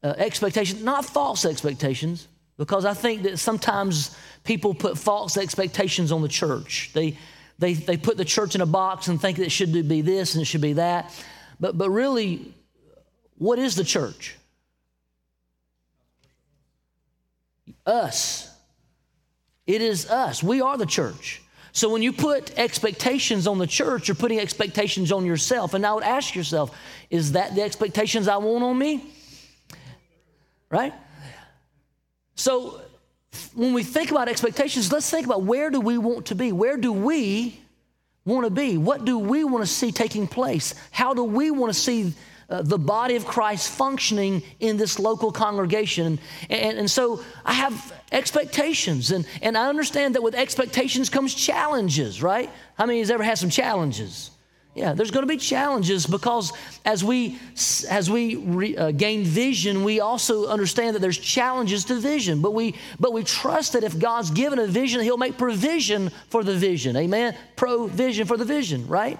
[SPEAKER 1] uh, expectations, not false expectations, because I think that sometimes people put false expectations on the church. They, they, they put the church in a box and think that it should be this and it should be that. But, but really, what is the church? Us. It is us. We are the church. So when you put expectations on the church, you're putting expectations on yourself. And I would ask yourself, is that the expectations I want on me? Right? So when we think about expectations, let's think about where do we want to be? Where do we want to be? What do we want to see taking place? How do we want to see uh, the body of Christ functioning in this local congregation. And, and so I have expectations, and, and I understand that with expectations comes challenges, right? How many has ever had some challenges? Yeah, there's going to be challenges because as we as we re, uh, gain vision, we also understand that there's challenges to vision. But we but we trust that if God's given a vision, He'll make provision for the vision. Amen. Provision for the vision, right?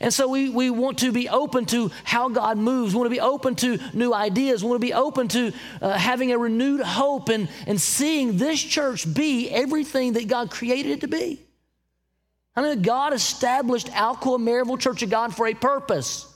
[SPEAKER 1] And so we, we want to be open to how God moves. We want to be open to new ideas. We want to be open to uh, having a renewed hope and, and seeing this church be everything that God created it to be. I mean, God established Alcoa Maryville Church of God for a purpose.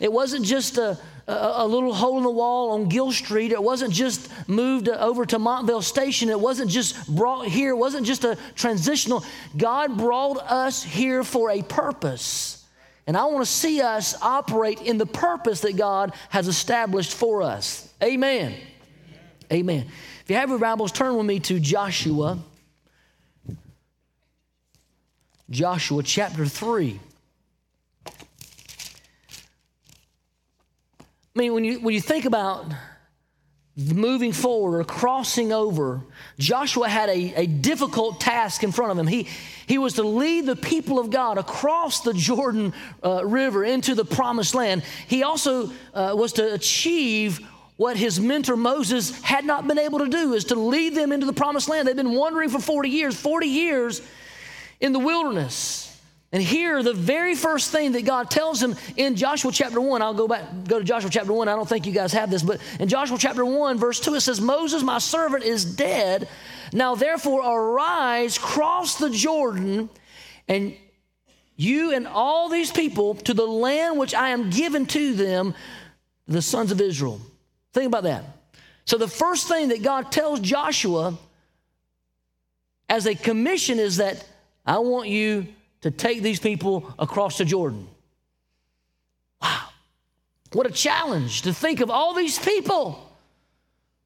[SPEAKER 1] It wasn't just a, a, a, little hole in the wall on Gill Street. It wasn't just moved over to Montville Station. It wasn't just brought here. It wasn't just a transitional. God brought us here for a purpose. And I want to see us operate in the purpose that God has established for us. Amen. Amen. If you have your Bibles, turn with me to Joshua. Joshua chapter 3. I mean, when you, when you think about moving forward or crossing over, Joshua had a, a difficult task in front of him. He, he was to lead the people of God across the Jordan uh, River into the promised land. He also uh, was to achieve what his mentor Moses had not been able to do is to lead them into the promised land. They've been wandering for 40 years, 40 years in the wilderness. And here, the very first thing that God tells him in Joshua chapter 1, I'll go back, go to Joshua chapter 1. I don't think you guys have this, but in Joshua chapter 1, verse 2, it says, Moses, my servant, is dead. Now therefore, arise, cross the Jordan, and you and all these people to the land which I am given to them, the sons of Israel. Think about that. So, the first thing that God tells Joshua as a commission is that I want you to take these people across the Jordan. Wow. What a challenge to think of all these people,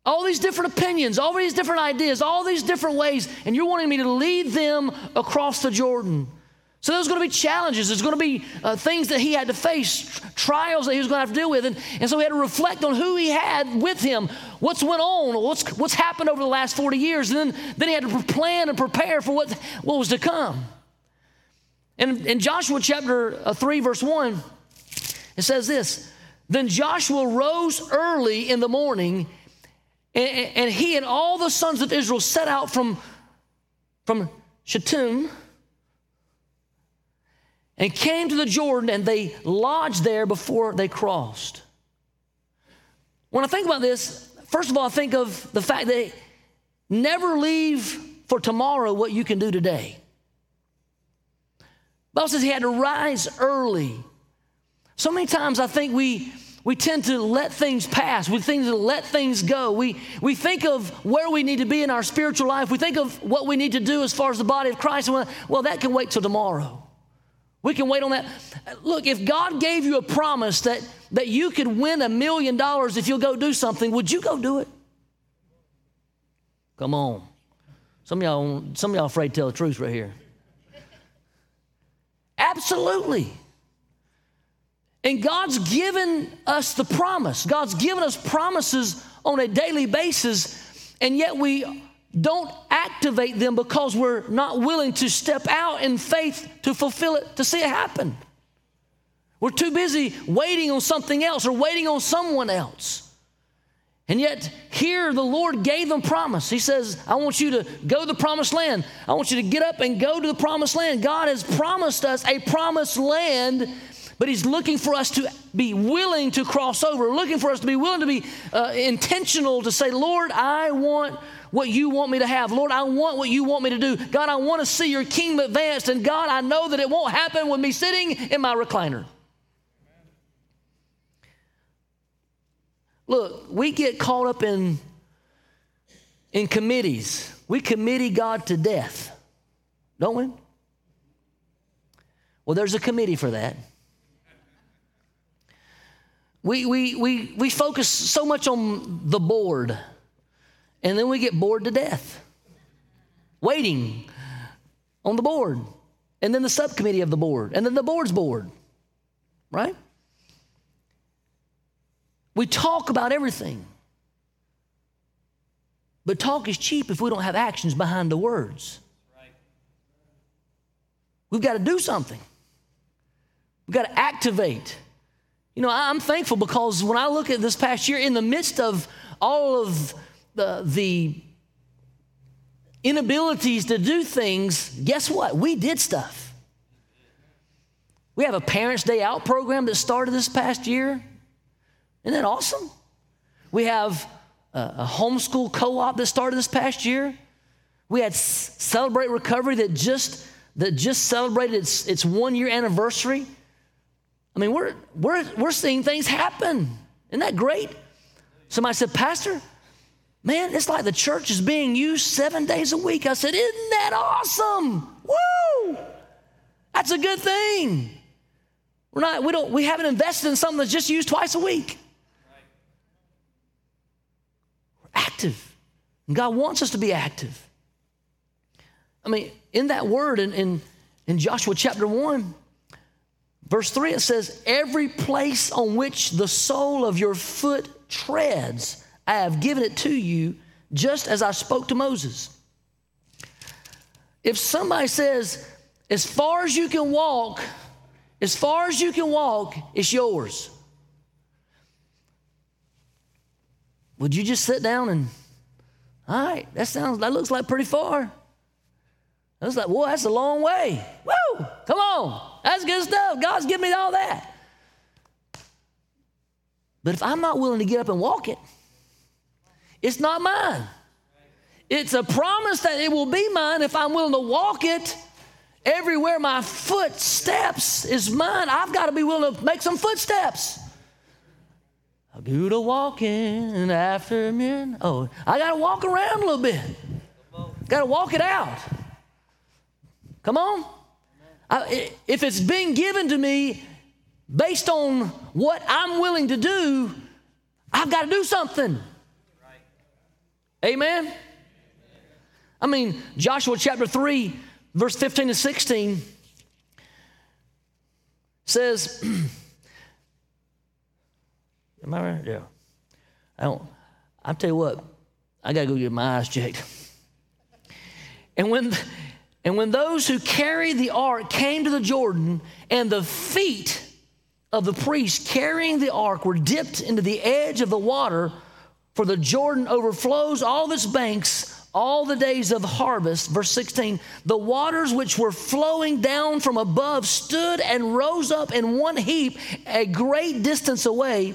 [SPEAKER 1] all these different opinions, all these different ideas, all these different ways, and you're wanting me to lead them across the Jordan. So there's going to be challenges. There's going to be uh, things that he had to face, trials that he was going to have to deal with. And, and so he had to reflect on who he had with him, what's went on, what's, what's happened over the last 40 years. And then, then he had to plan and prepare for what, what was to come. And in Joshua chapter uh, 3, verse 1, it says this Then Joshua rose early in the morning, and, and he and all the sons of Israel set out from, from Shittim and came to the Jordan, and they lodged there before they crossed. When I think about this, first of all, I think of the fact that never leave for tomorrow what you can do today. Bible says he had to rise early. So many times I think we we tend to let things pass. We tend to let things go. We, we think of where we need to be in our spiritual life. We think of what we need to do as far as the body of Christ. And well, that can wait till tomorrow. We can wait on that. Look, if God gave you a promise that, that you could win a million dollars if you'll go do something, would you go do it? Come on. Some of y'all, some y'all afraid to tell the truth right here. Absolutely. And God's given us the promise. God's given us promises on a daily basis, and yet we don't activate them because we're not willing to step out in faith to fulfill it, to see it happen. We're too busy waiting on something else or waiting on someone else. And yet, here the Lord gave them promise. He says, I want you to go to the promised land. I want you to get up and go to the promised land. God has promised us a promised land, but He's looking for us to be willing to cross over, looking for us to be willing to be uh, intentional to say, Lord, I want what you want me to have. Lord, I want what you want me to do. God, I want to see your kingdom advanced. And God, I know that it won't happen with me sitting in my recliner. Look, we get caught up in, in committees. We committee God to death, don't we? Well, there's a committee for that. We, we, we, we focus so much on the board, and then we get bored to death, waiting on the board, and then the subcommittee of the board, and then the board's board, right? We talk about everything. But talk is cheap if we don't have actions behind the words. We've got to do something. We've got to activate. You know, I'm thankful because when I look at this past year, in the midst of all of the, the inabilities to do things, guess what? We did stuff. We have a Parents' Day Out program that started this past year. Isn't that awesome? We have a, a homeschool co op that started this past year. We had Celebrate Recovery that just, that just celebrated its, its one year anniversary. I mean, we're, we're, we're seeing things happen. Isn't that great? Somebody said, Pastor, man, it's like the church is being used seven days a week. I said, Isn't that awesome? Woo! That's a good thing. We're not, we don't, we haven't invested in something that's just used twice a week. Active. And God wants us to be active. I mean, in that word, in, in, in Joshua chapter 1, verse 3, it says, Every place on which the sole of your foot treads, I have given it to you, just as I spoke to Moses. If somebody says, as far as you can walk, as far as you can walk, it's yours. Would you just sit down and, all right, that sounds, that looks like pretty far. I was like, well, that's a long way. Woo, come on. That's good stuff. God's given me all that. But if I'm not willing to get up and walk it, it's not mine. It's a promise that it will be mine if I'm willing to walk it. Everywhere my foot steps is mine. I've got to be willing to make some footsteps. I do the walking after me. Oh, I got to walk around a little bit. Got to walk it out. Come on. I, if it's being given to me based on what I'm willing to do, I've got to do something. Amen. I mean, Joshua chapter 3, verse 15 to 16 says, Am I right? Yeah. I don't. I'll tell you what. I gotta go get my eyes checked. And when, and when those who carried the ark came to the Jordan, and the feet of the priests carrying the ark were dipped into the edge of the water, for the Jordan overflows all its banks all the days of harvest. Verse 16, the waters which were flowing down from above stood and rose up in one heap a great distance away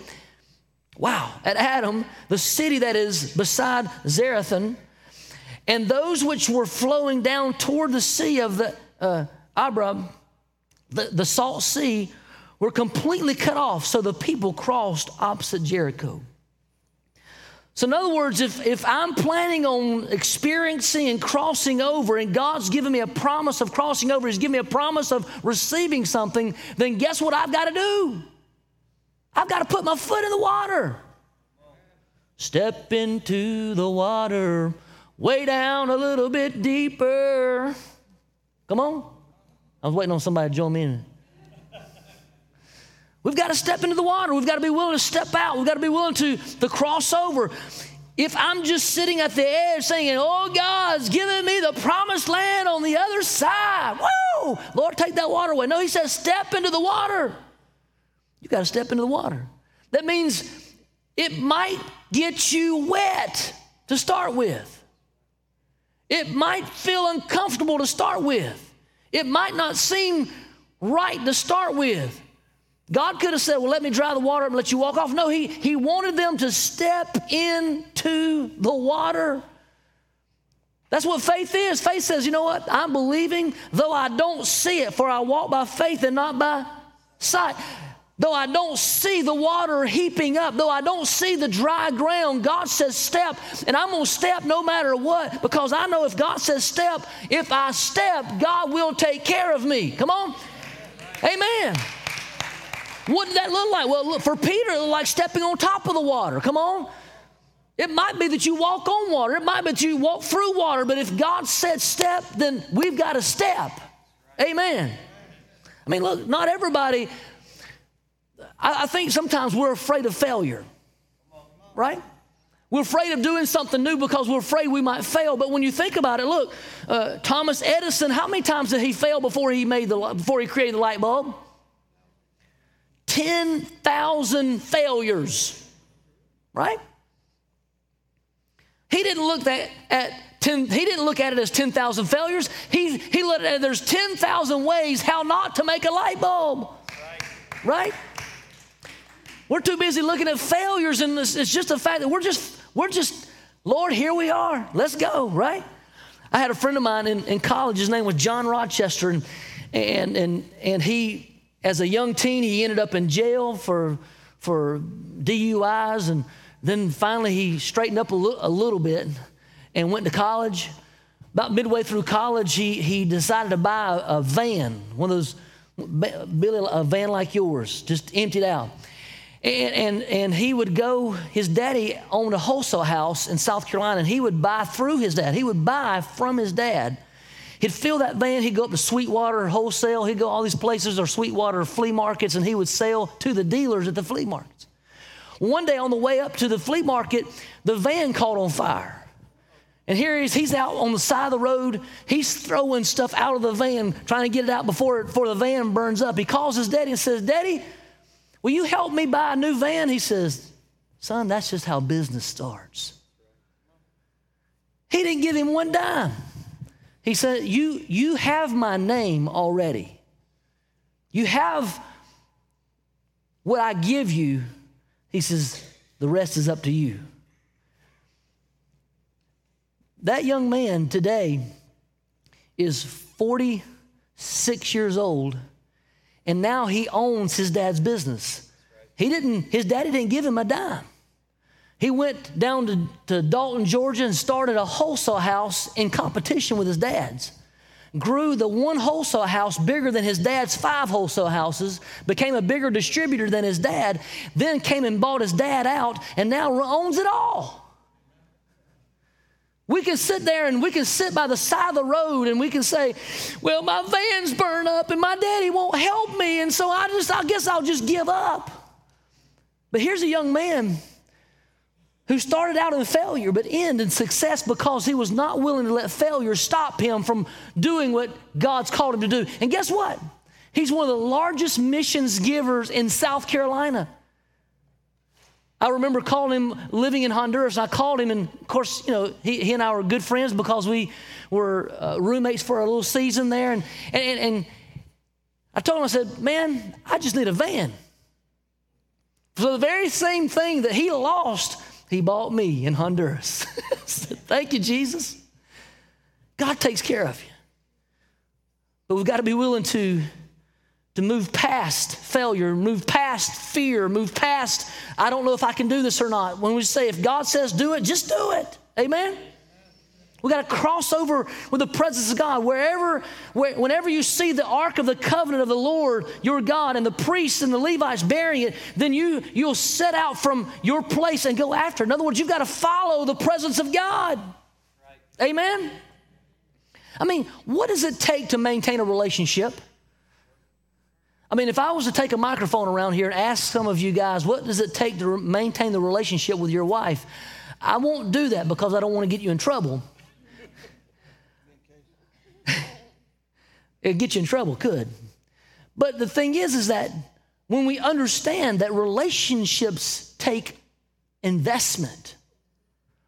[SPEAKER 1] Wow, at Adam, the city that is beside Zarethan, and those which were flowing down toward the sea of the uh, Arabah, the, the salt sea, were completely cut off. So the people crossed opposite Jericho. So, in other words, if, if I'm planning on experiencing and crossing over, and God's given me a promise of crossing over, He's given me a promise of receiving something, then guess what I've got to do? I've got to put my foot in the water. Step into the water, way down a little bit deeper. Come on. I was waiting on somebody to join me in. We've got to step into the water. We've got to be willing to step out. We've got to be willing to, to cross over. If I'm just sitting at the edge saying, Oh, God's giving me the promised land on the other side, whoa, Lord, take that water away. No, He says, step into the water. You got to step into the water. That means it might get you wet to start with. It might feel uncomfortable to start with. It might not seem right to start with. God could have said, Well, let me dry the water and let you walk off. No, he, he wanted them to step into the water. That's what faith is. Faith says, You know what? I'm believing, though I don't see it, for I walk by faith and not by sight. Though I don't see the water heaping up, though I don't see the dry ground, God says step, and I'm gonna step no matter what because I know if God says step, if I step, God will take care of me. Come on. Amen. What did that look like? Well, look, for Peter, it looked like stepping on top of the water. Come on. It might be that you walk on water, it might be that you walk through water, but if God said step, then we've got to step. Amen. I mean, look, not everybody I, I think sometimes we're afraid of failure, right? We're afraid of doing something new because we're afraid we might fail. But when you think about it, look, uh, Thomas Edison, how many times did he fail before he made the before he created the light bulb? Ten thousand failures, right? He didn't look that at 10, he didn't look at it as 10,000 failures. He, he looked at it there's 10,000 ways how not to make a light bulb. Right? right? We're too busy looking at failures, and it's, it's just the fact that we're just, we're just, Lord, here we are. Let's go, right? I had a friend of mine in, in college. His name was John Rochester, and, and, and, and he, as a young teen, he ended up in jail for, for DUIs, and then finally he straightened up a, little bit and went to college. About midway through college, he, he decided to buy a, a van, one of those, Billy, a van like yours, just emptied out. And, and, and he would go, his daddy owned a wholesale house in South Carolina, and he would buy through his dad. He would buy from his dad. He'd fill that van, he'd go up to Sweetwater wholesale, he'd go all these places or Sweetwater flea markets, and he would sell to the dealers at the flea markets. One day on the way up to the flea market, the van caught on fire. And here he is, he's out on the side of the road. He's throwing stuff out of the van, trying to get it out before, before the van burns up. He calls his daddy and says, Daddy, Will you help me buy a new van? He says, Son, that's just how business starts. He didn't give him one dime. He said, You, you have my name already. You have what I give you. He says, The rest is up to you. That young man today is 46 years old and now he owns his dad's business. He didn't, his daddy didn't give him a dime. He went down to, to Dalton, Georgia, and started a wholesale house in competition with his dad's. Grew the one wholesale house bigger than his dad's five wholesale houses, became a bigger distributor than his dad, then came and bought his dad out, and now owns it all. We can sit there and we can sit by the side of the road and we can say, Well, my van's burned up and my daddy won't help me, and so I just, I guess I'll just give up. But here's a young man who started out in failure but ended in success because he was not willing to let failure stop him from doing what God's called him to do. And guess what? He's one of the largest missions givers in South Carolina. I remember calling him living in Honduras. I called him, and of course, you know, he, he and I were good friends because we were uh, roommates for a little season there. And, and, and I told him, I said, Man, I just need a van. So the very same thing that he lost, he bought me in Honduras. said, Thank you, Jesus. God takes care of you. But we've got to be willing to to move past failure, move past fear, move past, I don't know if I can do this or not. When we say, if God says do it, just do it. Amen? We got to cross over with the presence of God. Wherever, where, whenever you see the ark of the covenant of the Lord, your God, and the priests and the Levites bearing it, then you, you'll set out from your place and go after. In other words, you've got to follow the presence of God. Right. Amen? I mean, what does it take to maintain a relationship? I mean, if I was to take a microphone around here and ask some of you guys, what does it take to maintain the relationship with your wife? I won't do that because I don't want to get you in trouble. It'd get you in trouble, could. But the thing is, is that when we understand that relationships take investment.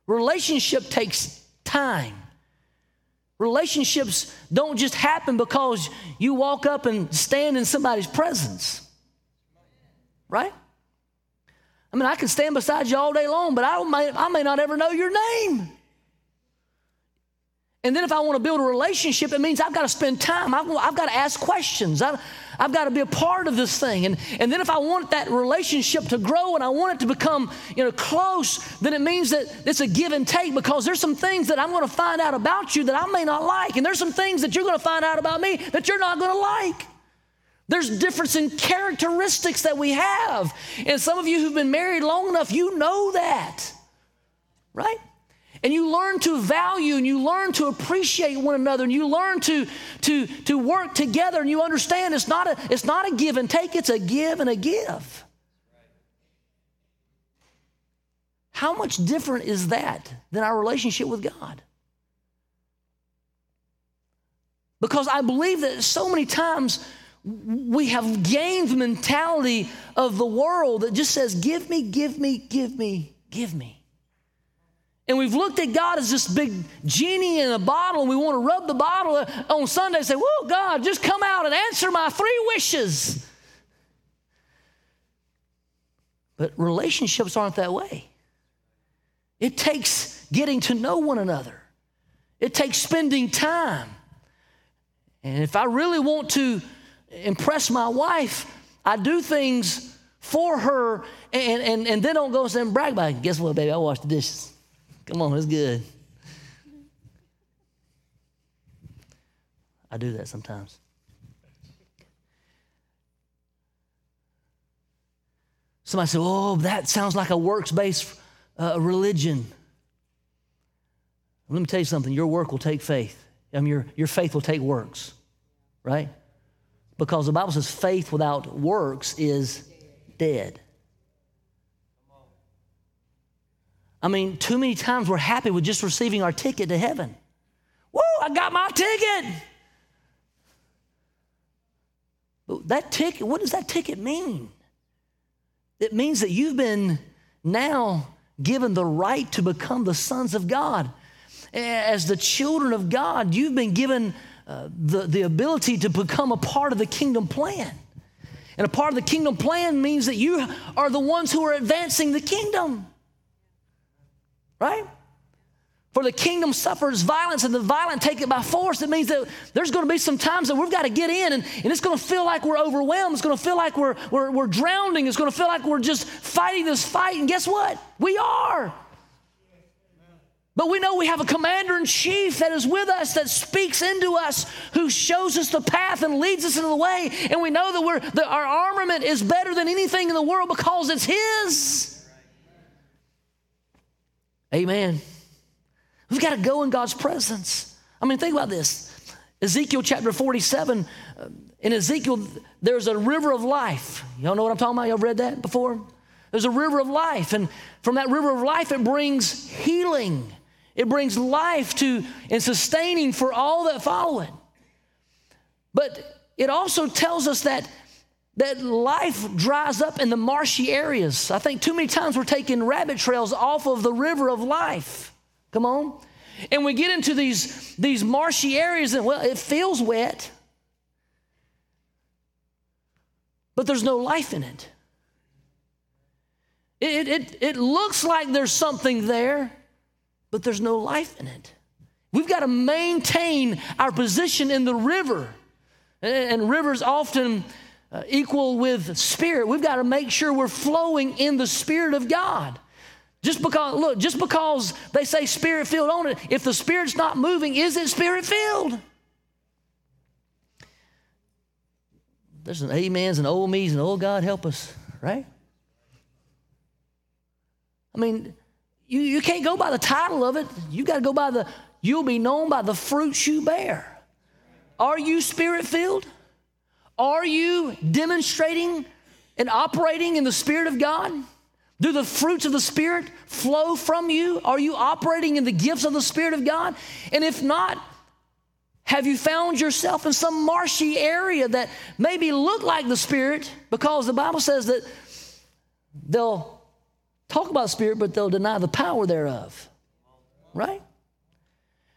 [SPEAKER 1] Relationship takes time. Relationships don't just happen because you walk up and stand in somebody's presence. Right? I mean, I can stand beside you all day long, but I may, I may not ever know your name. And then if I want to build a relationship, it means I've got to spend time. I've, I've got to ask questions. I, have got to be a part of this thing. And, and then if I want that relationship to grow and I want it to become you know, close, then it means that it's a give and take because there's some things that I'm going to find out about you that I may not like. And there's some things that you're going to find out about me that you're not going to like. There's difference in characteristics that we have. And some of you who've been married long enough, you know that, right? And you learn to value and you learn to appreciate one another and you learn to, to, to work together and you understand it's not, a, it's not a give and take, it's a give and a give. How much different is that than our relationship with God? Because I believe that so many times we have gained the mentality of the world that just says, Give me, give me, give me, give me. And we've looked at God as this big genie in a bottle, and we want to rub the bottle on Sunday and say, Whoa, God, just come out and answer my three wishes. But relationships aren't that way. It takes getting to know one another, it takes spending time. And if I really want to impress my wife, I do things for her and, and, and then don't go and brag about it. Guess what, baby? I washed the dishes. Come on, it's good. I do that sometimes. Somebody said, Oh, that sounds like a works based uh, religion. Let me tell you something your work will take faith. I mean, your, your faith will take works, right? Because the Bible says faith without works is dead. I mean, too many times we're happy with just receiving our ticket to heaven. Whoa, I got my ticket. But that ticket, what does that ticket mean? It means that you've been now given the right to become the sons of God. As the children of God, you've been given uh, the, the ability to become a part of the kingdom plan. And a part of the kingdom plan means that you are the ones who are advancing the kingdom. Right? For the kingdom suffers violence and the violent take it by force. It means that there's going to be some times that we've got to get in and, and it's going to feel like we're overwhelmed. It's going to feel like we're, we're, we're drowning. It's going to feel like we're just fighting this fight. And guess what? We are. But we know we have a commander in chief that is with us, that speaks into us, who shows us the path and leads us into the way. And we know that, we're, that our armament is better than anything in the world because it's His. Amen. We've got to go in God's presence. I mean, think about this Ezekiel chapter 47. Uh, in Ezekiel, there's a river of life. Y'all know what I'm talking about? Y'all read that before? There's a river of life. And from that river of life, it brings healing it brings life to and sustaining for all that follow it. But it also tells us that that life dries up in the marshy areas. I think too many times we're taking rabbit trails off of the river of life. Come on. And we get into these, these marshy areas and, well, it feels wet, but there's no life in it. It, it, it looks like there's something there, but there's no life in it. We've got to maintain our position in the river. And rivers often uh, equal with spirit. We've got to make sure we're flowing in the spirit of God. Just because, look, just because they say spirit filled on it, if the spirit's not moving, is it spirit filled? There's an amens and old me's and oh God help us, right? I mean, you, you can't go by the title of it. You got to go by the, you'll be known by the fruits you bear. Are you spirit filled? Are you demonstrating and operating in the Spirit of God? Do the fruits of the Spirit flow from you? Are you operating in the gifts of the Spirit of God? And if not, Have you found yourself in some marshy area that maybe look like the Spirit because the Bible says that they'll talk about Spirit, but they'll deny the power thereof? Right?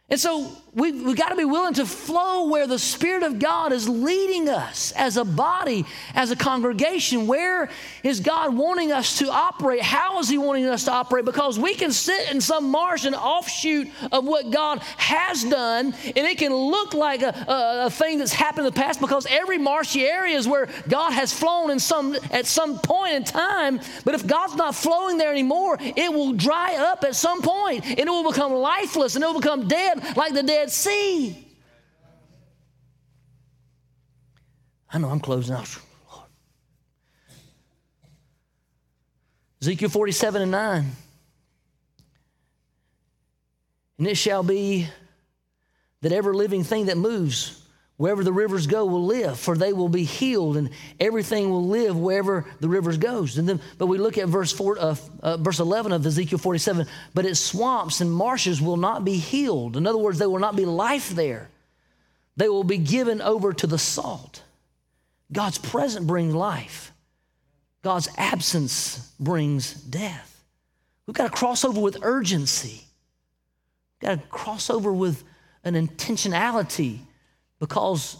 [SPEAKER 1] And so we've, we've got to be willing to flow where the Spirit of God is leading us as a body, as a congregation. Where is God wanting us to operate? How is He wanting us to operate? Because we can sit in some marsh and offshoot of what God has done, and it can look like a, a, a thing that's happened in the past because every marshy area is where God has flown in some, at some point in time. But if God's not flowing there anymore, it will dry up at some point and it will become lifeless and it will become dead like the Dead Sea. I know I'm closing out. Ezekiel 47 and 9. And it shall be that every living thing that moves, wherever the rivers go, will live, for they will be healed, and everything will live wherever the rivers goes. And then, but we look at verse four, uh, uh, verse 11 of Ezekiel 47. But its swamps and marshes will not be healed. In other words, there will not be life there. They will be given over to the salt. God's presence brings life. God's absence brings death. We've got to cross over with urgency. We've got to cross over with an intentionality because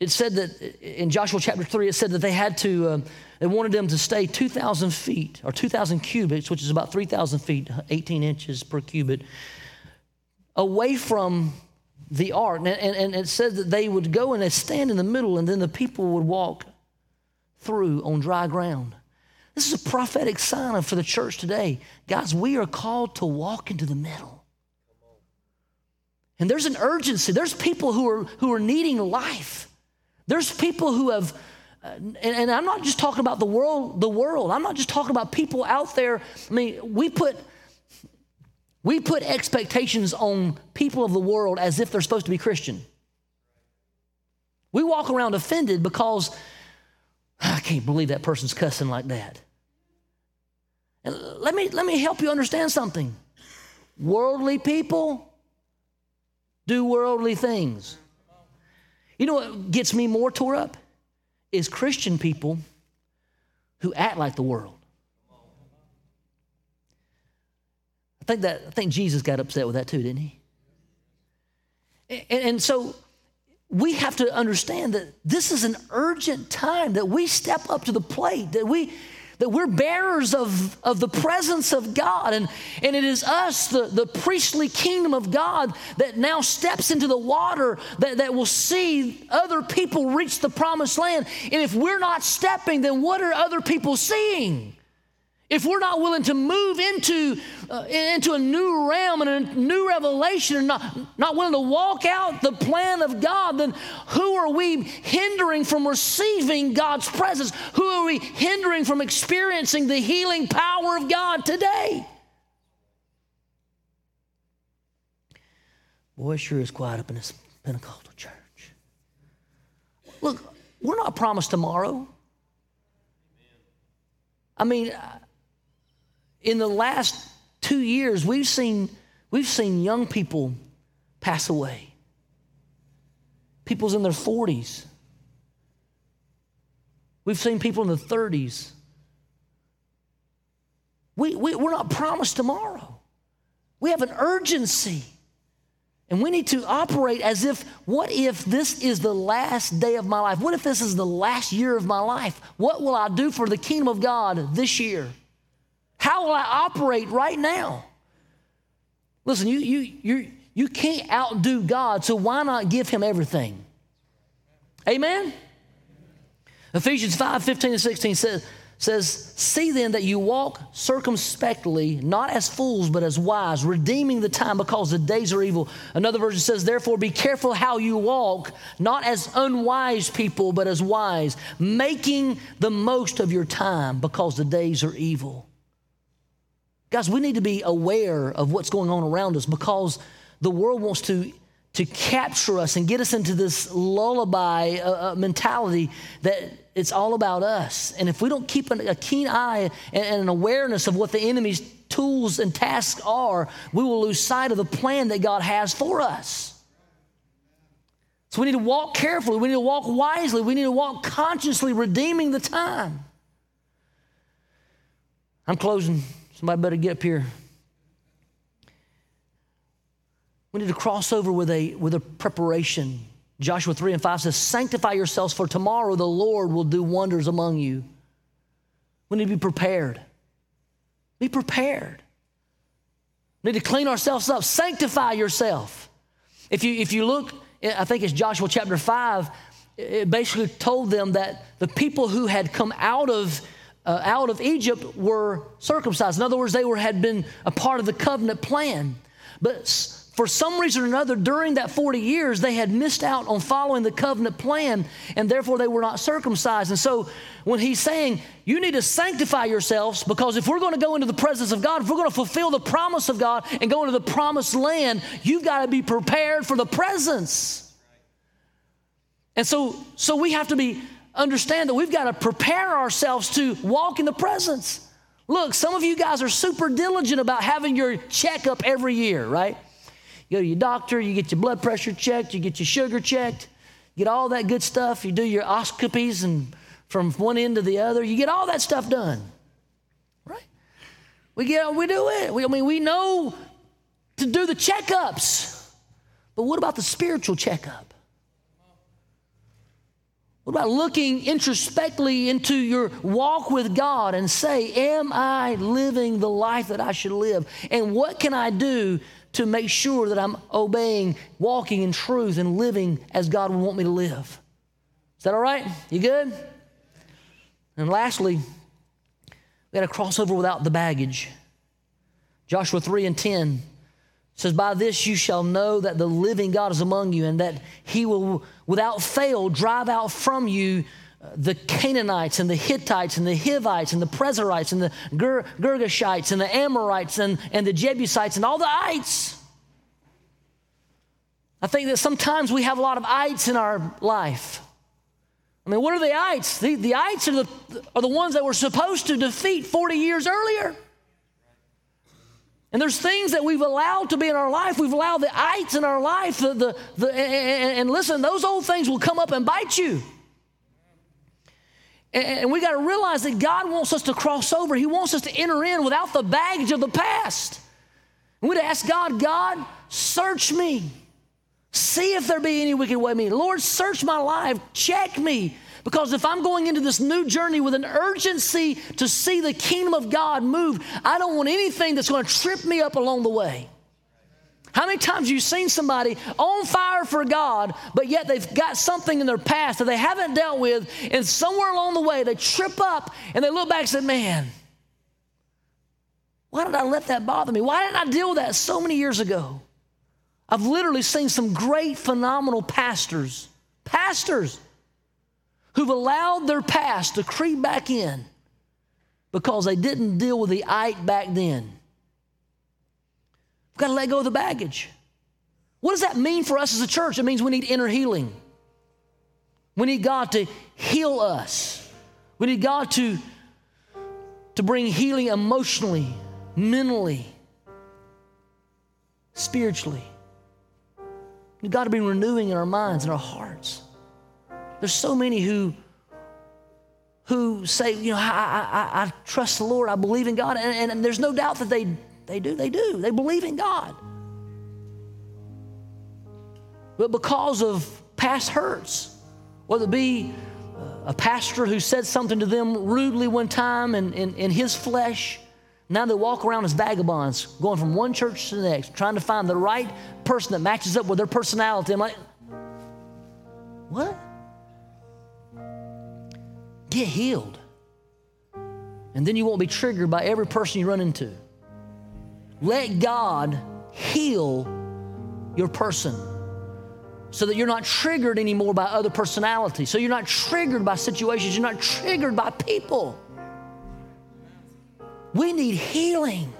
[SPEAKER 1] it said that in Joshua chapter 3, it said that they had to, uh, they wanted them to stay 2,000 feet or 2,000 cubits, which is about 3,000 feet, 18 inches per cubit, away from the ark. And, and, and it said that they would go and they'd stand in the middle, and then the people would walk through on dry ground. This is a prophetic sign for the church today. Guys, we are called to walk into the middle. And there's an urgency. There's people who are, who are needing life. There's people who have, uh, and, and, I'm not just talking about the world, the world. I'm not just talking about people out there. I mean, we put, we put expectations on people of the world as if they're supposed to be Christian. We walk around offended because I can't believe that person's cussing like that. And let me, let me help you understand something. Worldly people do worldly things. You know what gets me more tore up? Is Christian people who act like the world. I think that I think Jesus got upset with that too, didn't he? And, and so we have to understand that this is an urgent time that we step up to the plate, that we that we're bearers of, of the presence of God. And, and it is us, the, the priestly kingdom of God, that now steps into the water that, that will see other people reach the promised land. And if we're not stepping, then what are other people seeing? If we're not willing to move into, uh, into a new realm and a new revelation and not, not willing to walk out the plan of God, then who are we hindering from receiving God's presence? Who are we hindering from experiencing the healing power of God today? Boy, sure is quiet up in this Pentecostal church. Look, we're not promised tomorrow. I mean, in the last two years, we've seen, we've seen young people pass away. People's in their 40s. We've seen people in the 30s. We, we, we're not promised tomorrow. We have an urgency. And we need to operate as if, what if this is the last day of my life? What if this is the last year of my life? What will I do for the kingdom of God this year? How will I operate right now? Listen, you, you, you, you can't outdo God, so why not give him everything? Amen? Ephesians 5 15 and 16 says, says, See then that you walk circumspectly, not as fools, but as wise, redeeming the time because the days are evil. Another version says, Therefore be careful how you walk, not as unwise people, but as wise, making the most of your time because the days are evil. Guys, we need to be aware of what's going on around us because the world wants to, to capture us and get us into this lullaby uh, uh, mentality that it's all about us. And if we don't keep an, a keen eye and, and an awareness of what the enemy's tools and tasks are, we will lose sight of the plan that God has for us. So we need to walk carefully. We need to walk wisely. We need to walk consciously, redeeming the time. I'm closing. Somebody better get up here. We need to cross over with a, with a preparation. Joshua 3 and 5 says, Sanctify yourselves, for tomorrow the Lord will do wonders among you. We need to be prepared. Be prepared. We need to clean ourselves up. Sanctify yourself. If you, if you look, I think it's Joshua chapter 5, it basically told them that the people who had come out of uh, out of Egypt were circumcised. In other words, they were, had been a part of the covenant plan. But for some reason or another, during that 40 years, they had missed out on following the covenant plan, and therefore they were not circumcised. And so, when he's saying, You need to sanctify yourselves, because if we're going to go into the presence of God, if we're going to fulfill the promise of God and go into the promised land, you've got to be prepared for the presence. And so, so we have to be understand that we've got to prepare ourselves to walk in the presence. Look, some of you guys are super diligent about having your checkup every year, right? You go to your doctor, you get your blood pressure checked, you get your sugar checked, you get all that good stuff. You do your oscopies and from one end to the other, you get all that stuff done, right? We get, we do it. We, I mean, we know to do the checkups, but what about the spiritual checkup? What about looking introspectively into your walk with God and say, Am I living the life that I should live? And what can I do to make sure that I'm obeying, walking in truth, and living as God would want me to live? Is that all right? You good? And lastly, we got to cross over without the baggage. Joshua 3 and 10 says, By this you shall know that the living God is among you, and that he will without fail drive out from you uh, the Canaanites and the Hittites and the Hivites and the Perizzites and the Ger- Girgashites and the Amorites and, and the Jebusites and all the ites. I think that sometimes we have a lot of ites in our life. I mean, what are the ites? The, the ites are the, are the ones that we're supposed to defeat 40 years earlier. And there's things that we've allowed to be in our life. We've allowed the ites in our life. The, the, the, and, and listen, those old things will come up and bite you. And, and we got to realize that God wants us to cross over. He wants us to enter in without the baggage of the past. And we'd ask God, God, search me. See if there be any wicked way in me. Lord, search my life. Check me. Because if I'm going into this new journey with an urgency to see the kingdom of God move, I don't want anything that's going to trip me up along the way. How many times you seen somebody on fire for God, but yet they've got something in their past that they haven't dealt with, and somewhere along the way they trip up and they look back and say, Man, why did I let that bother me? Why didn't I deal with that so many years ago? I've literally seen some great, phenomenal pastors, pastors who've allowed their past to creep back in because they didn't deal with the ite back then. We've got to let go of the baggage. What does that mean for us as a church? It means we need inner healing. We need God to heal us. We need God to, to bring healing emotionally, mentally, spiritually. We've got to be renewing in our minds and our hearts. There's so many who who say, you know, I, I, I trust the Lord, I believe in God, and, and there's no doubt that they, they do, they do, they believe in God. But because of past hurts, whether it be a pastor who said something to them rudely one time in, in, in his flesh, now they walk around as vagabonds, going from one church to the next, trying to find the right person that matches up with their personality. I'm like, what? Get healed. And then you won't be triggered by every person you run into. Let God heal your person so that you're not triggered anymore by other personalities. So you're not triggered by situations, you're not triggered by people. We need healing.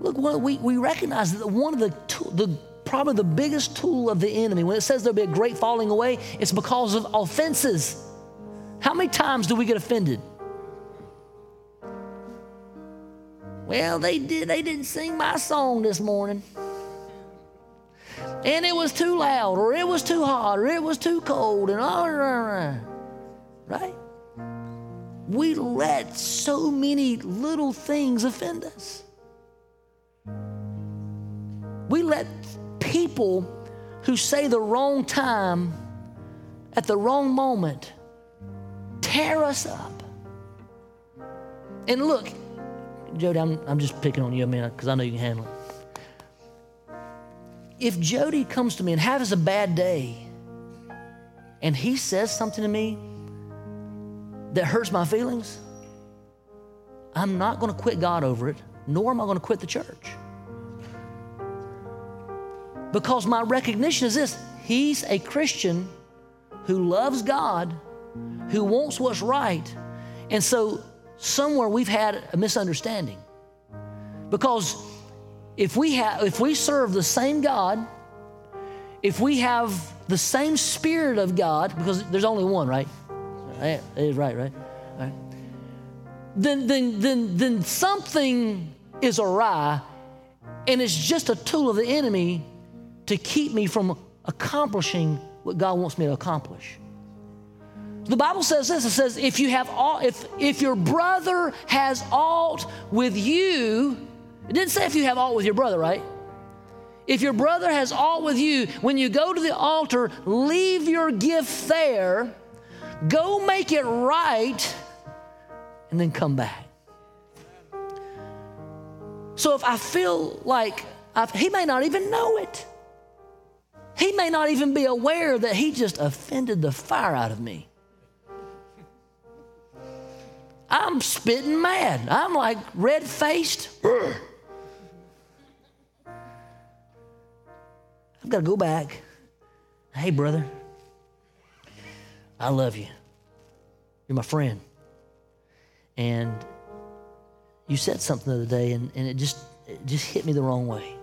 [SPEAKER 1] Look, we, we recognize that one of the, the probably the biggest tool of the enemy, when it says there'll be a great falling away, it's because of offenses. How many times do we get offended? Well, they did they didn't sing my song this morning. and it was too loud, or it was too hot, or it was too cold, and all right? We let so many little things offend us. We let people who say the wrong time at the wrong moment tear us up. And look, Jody, I'm, I'm just picking on you a minute because I know you can handle it. If Jody comes to me and has a bad day and he says something to me that hurts my feelings, I'm not going to quit God over it, nor am I going to quit the church. Because my recognition is this He's a Christian who loves God, who wants what's right. And so somewhere we've had a misunderstanding. Because if we have if we serve the same God, if we have the same spirit of God, because there's only one, right? Right, right, right? Then, then, then, then something is awry, and it's just a tool of the enemy to keep me from accomplishing what God wants me to accomplish. The Bible says this it says, if you have all, if, if your brother has aught with you, it didn't say if you have aught with your brother, right? If your brother has aught with you, when you go to the altar, leave your gift there, go make it right, and then come back. So if I feel like I've, he may not even know it, he may not even be aware that he just offended the fire out of me. I'm spitting mad. I'm like red faced. I've got to go back. Hey, brother, I love you. You're my friend. And you said something the other day, and, and it, just, it just hit me the wrong way.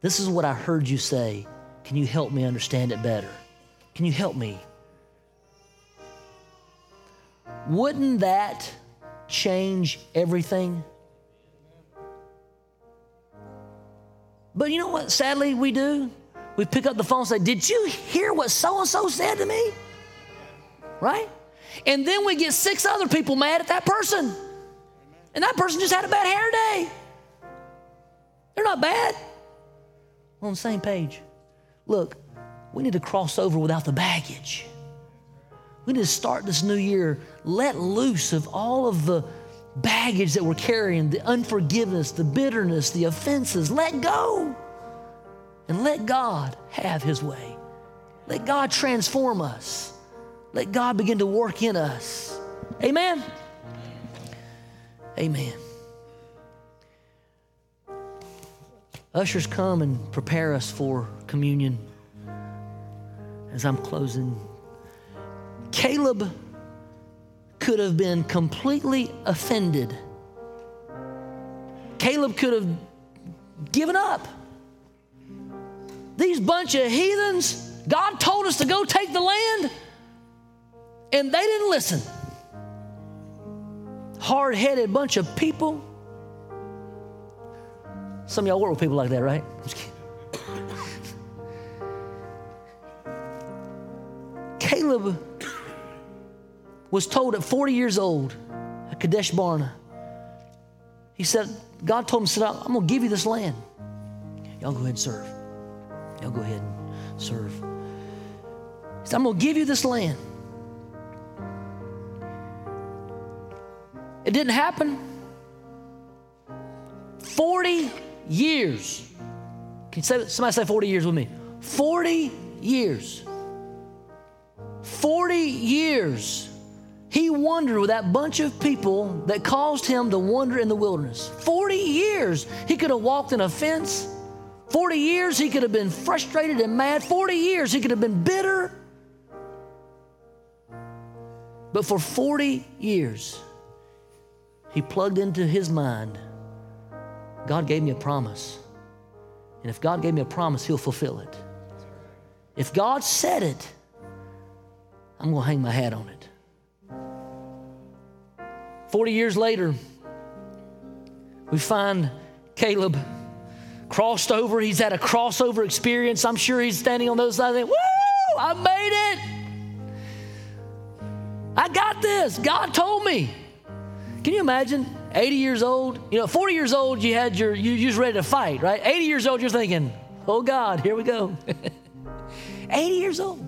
[SPEAKER 1] This is what I heard you say. Can you help me understand it better? Can you help me? Wouldn't that change everything? But you know what, sadly, we do? We pick up the phone and say, Did you hear what so and so said to me? Right? And then we get six other people mad at that person. And that person just had a bad hair day. They're not bad. We're on the same page. Look, we need to cross over without the baggage. We need to start this new year let loose of all of the baggage that we're carrying, the unforgiveness, the bitterness, the offenses. Let go and let God have His way. Let God transform us. Let God begin to work in us. Amen. Amen. Ushers come and prepare us for communion. As I'm closing, Caleb could have been completely offended. Caleb could have given up. These bunch of heathens, God told us to go take the land, and they didn't listen. Hard headed bunch of people. Some of y'all work with people like that, right? Caleb was told at 40 years old at Kadesh Barnea, he said, God told him, said, I'm going to give you this land. Y'all go ahead and serve. Y'all go ahead and serve. He said, I'm going to give you this land. It didn't happen. 40 years. Can say, somebody say 40 years with me? 40 years. 40 years he wandered with that bunch of people that caused him to wander in the wilderness. 40 years he could have walked in a fence. 40 years he could have been frustrated and mad. 40 years he could have been bitter. But for 40 years, he plugged into his mind God gave me a promise. And if God gave me a promise, he'll fulfill it. If God said it, I'm going to hang my hat on it. 40 years later, we find Caleb crossed over. He's had a crossover experience. I'm sure he's standing on those sides. Woo! I made it. I got this. God told me. Can you imagine? 80 years old. You know, 40 years old, you had your you, you was ready to fight, right? 80 years old, you're thinking, oh God, here we go. 80 years old.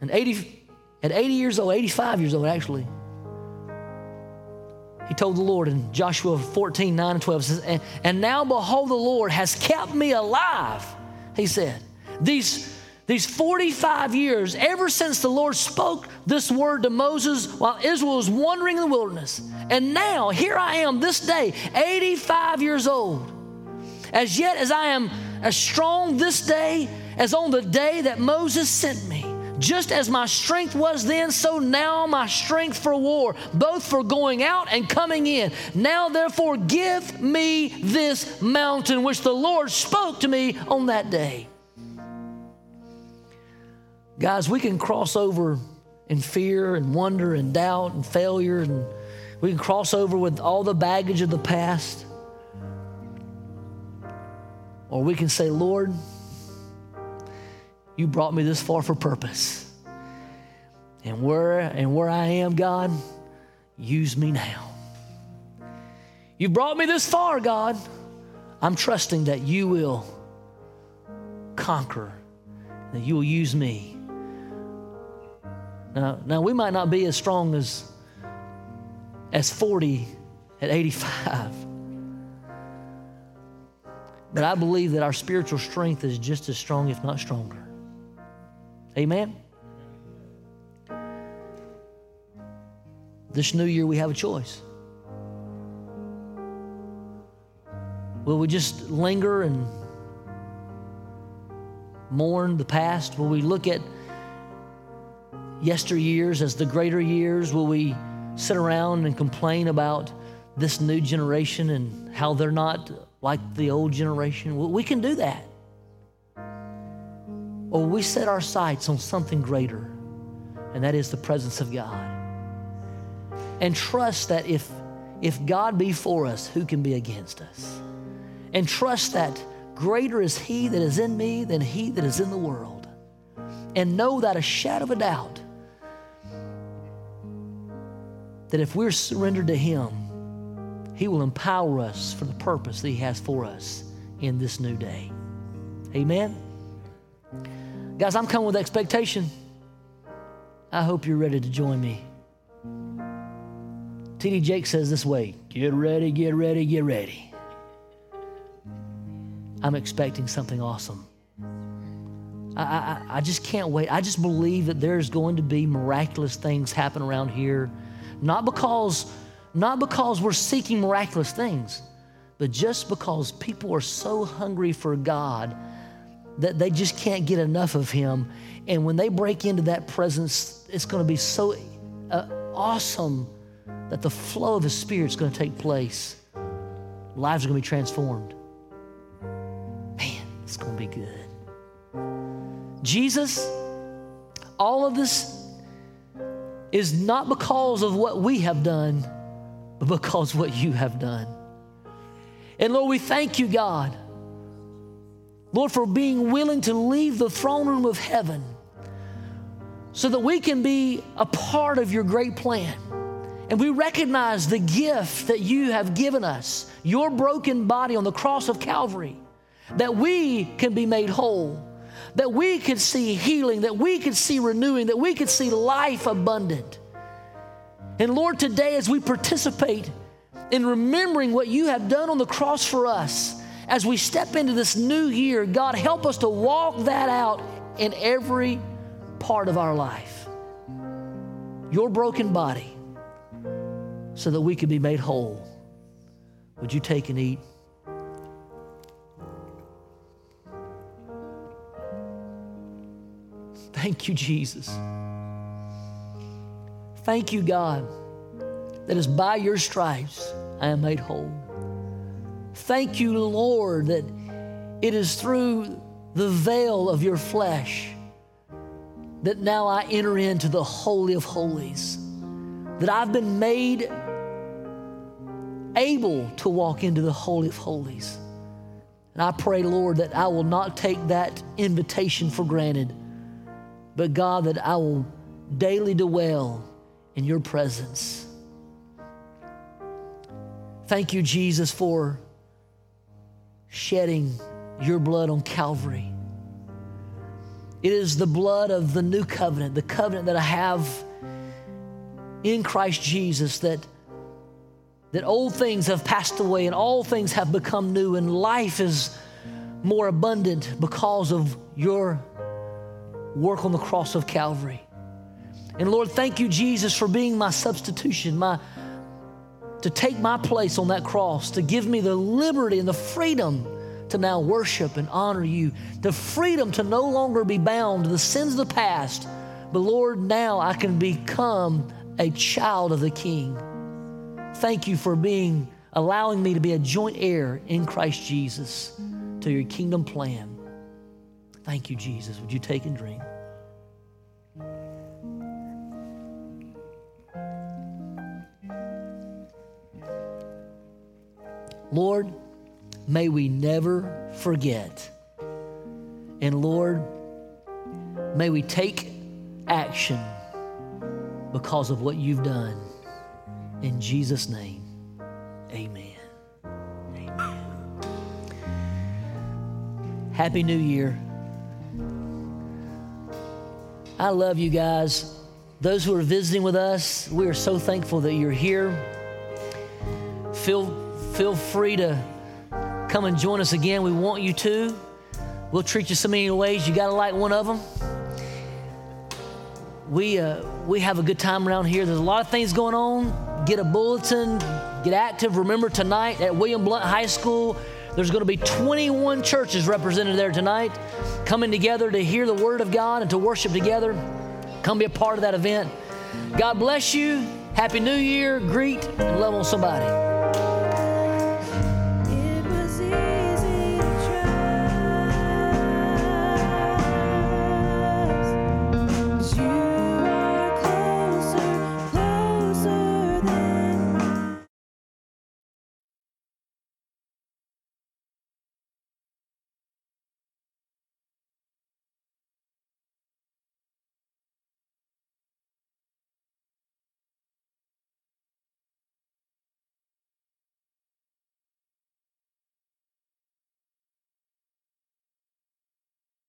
[SPEAKER 1] And 80 at 80 years old, 85 years old actually, he told the Lord in Joshua 14, 9 and 12, says, and, and now behold, the Lord has kept me alive, he said. These these 45 years, ever since the Lord spoke this word to Moses while Israel was wandering in the wilderness. And now, here I am this day, 85 years old. As yet as I am as strong this day as on the day that Moses sent me. Just as my strength was then, so now my strength for war, both for going out and coming in. Now, therefore, give me this mountain which the Lord spoke to me on that day. Guys, we can cross over in fear and wonder and doubt and failure, and we can cross over with all the baggage of the past. Or we can say, Lord, you brought me this far for purpose. And where, and where I am, God, use me now. You brought me this far, God. I'm trusting that you will conquer, that you will use me now, now we might not be as strong as, as 40 at 85. But I believe that our spiritual strength is just as strong, if not stronger. Amen? This new year, we have a choice. Will we just linger and mourn the past? Will we look at yesteryears as the greater years? Will we sit around and complain about this new generation and how they're not like the old generation? We can do that. Or we set our sights on something greater, and that is the presence of God. And trust that if, if God be for us, who can be against us? And trust that greater is He that is in me than He that is in the world. And know that a shadow of a doubt that if we're surrendered to Him, He will empower us for the purpose that He has for us in this new day. Amen? Guys, I'm coming with expectation. I hope you're ready to join me. T.D. Jakes says this way get ready, get ready, get ready. I'm expecting something awesome. I, I, I just can't wait. I just believe that there's going to be miraculous things happen around here not because, not because we're seeking miraculous things, but just because people are so hungry for God that they just can't get enough of Him. And when they break into that presence, it's going to be so uh, awesome that the flow of His Spirit is going to take place. Lives are going to be transformed. Man, it's going to be good. Jesus, all of this is not because of what we have done, but because what you have done. And Lord, we thank you, God, Lord, for being willing to leave the throne room of heaven so that we can be a part of your great plan. And we recognize the gift that you have given us, your broken body on the cross of Calvary, that we can be made whole that we could see healing, that we could see renewing, that we could see life abundant. And Lord, today as we participate in remembering what you have done on the cross for us, as we step into this new year, God, help us to walk that out in every part of our life. Your broken body, so that we can be made whole. Would you take and eat? Thank you, Jesus. Thank you, God, that is by your stripes I am made whole. Thank you, Lord, that it is through the veil of your flesh that now I enter into the Holy of Holies, that I've been made able to walk into the Holy of Holies. And I pray, Lord, that I will not take that invitation for granted, but God, that I will daily dwell in your presence. Thank you, Jesus, for shedding your blood on Calvary. It is the blood of the new covenant, the covenant that I have in Christ Jesus that that old things have passed away and all things have become new and life is more abundant because of your work on the cross of Calvary. And Lord, thank you Jesus for being my substitution, my to take my place on that cross, to give me the liberty and the freedom to now worship and honor you, the freedom to no longer be bound to the sins of the past. But Lord, now I can become a child of the King. Thank you for being allowing me to be a joint heir in Christ Jesus to your kingdom plan. Thank you, Jesus. Would you take and drink? Lord, may we never forget. And Lord, may we take action because of what you've done. In Jesus' name, amen. Happy New Year. I love you guys. Those who are visiting with us, we are so thankful that you're here. Feel, feel free to come and join us again. We want you to. We'll treat you so many ways. You got to like one of them. We, uh, we have a good time around here. There's a lot of things going on. Get a bulletin, get active. Remember tonight at William Blount High School, there's going to be 21 churches represented there tonight, coming together to hear the Word of God and to worship together. Come be a part of that event. God bless you. Happy New Year. Greet and love on somebody.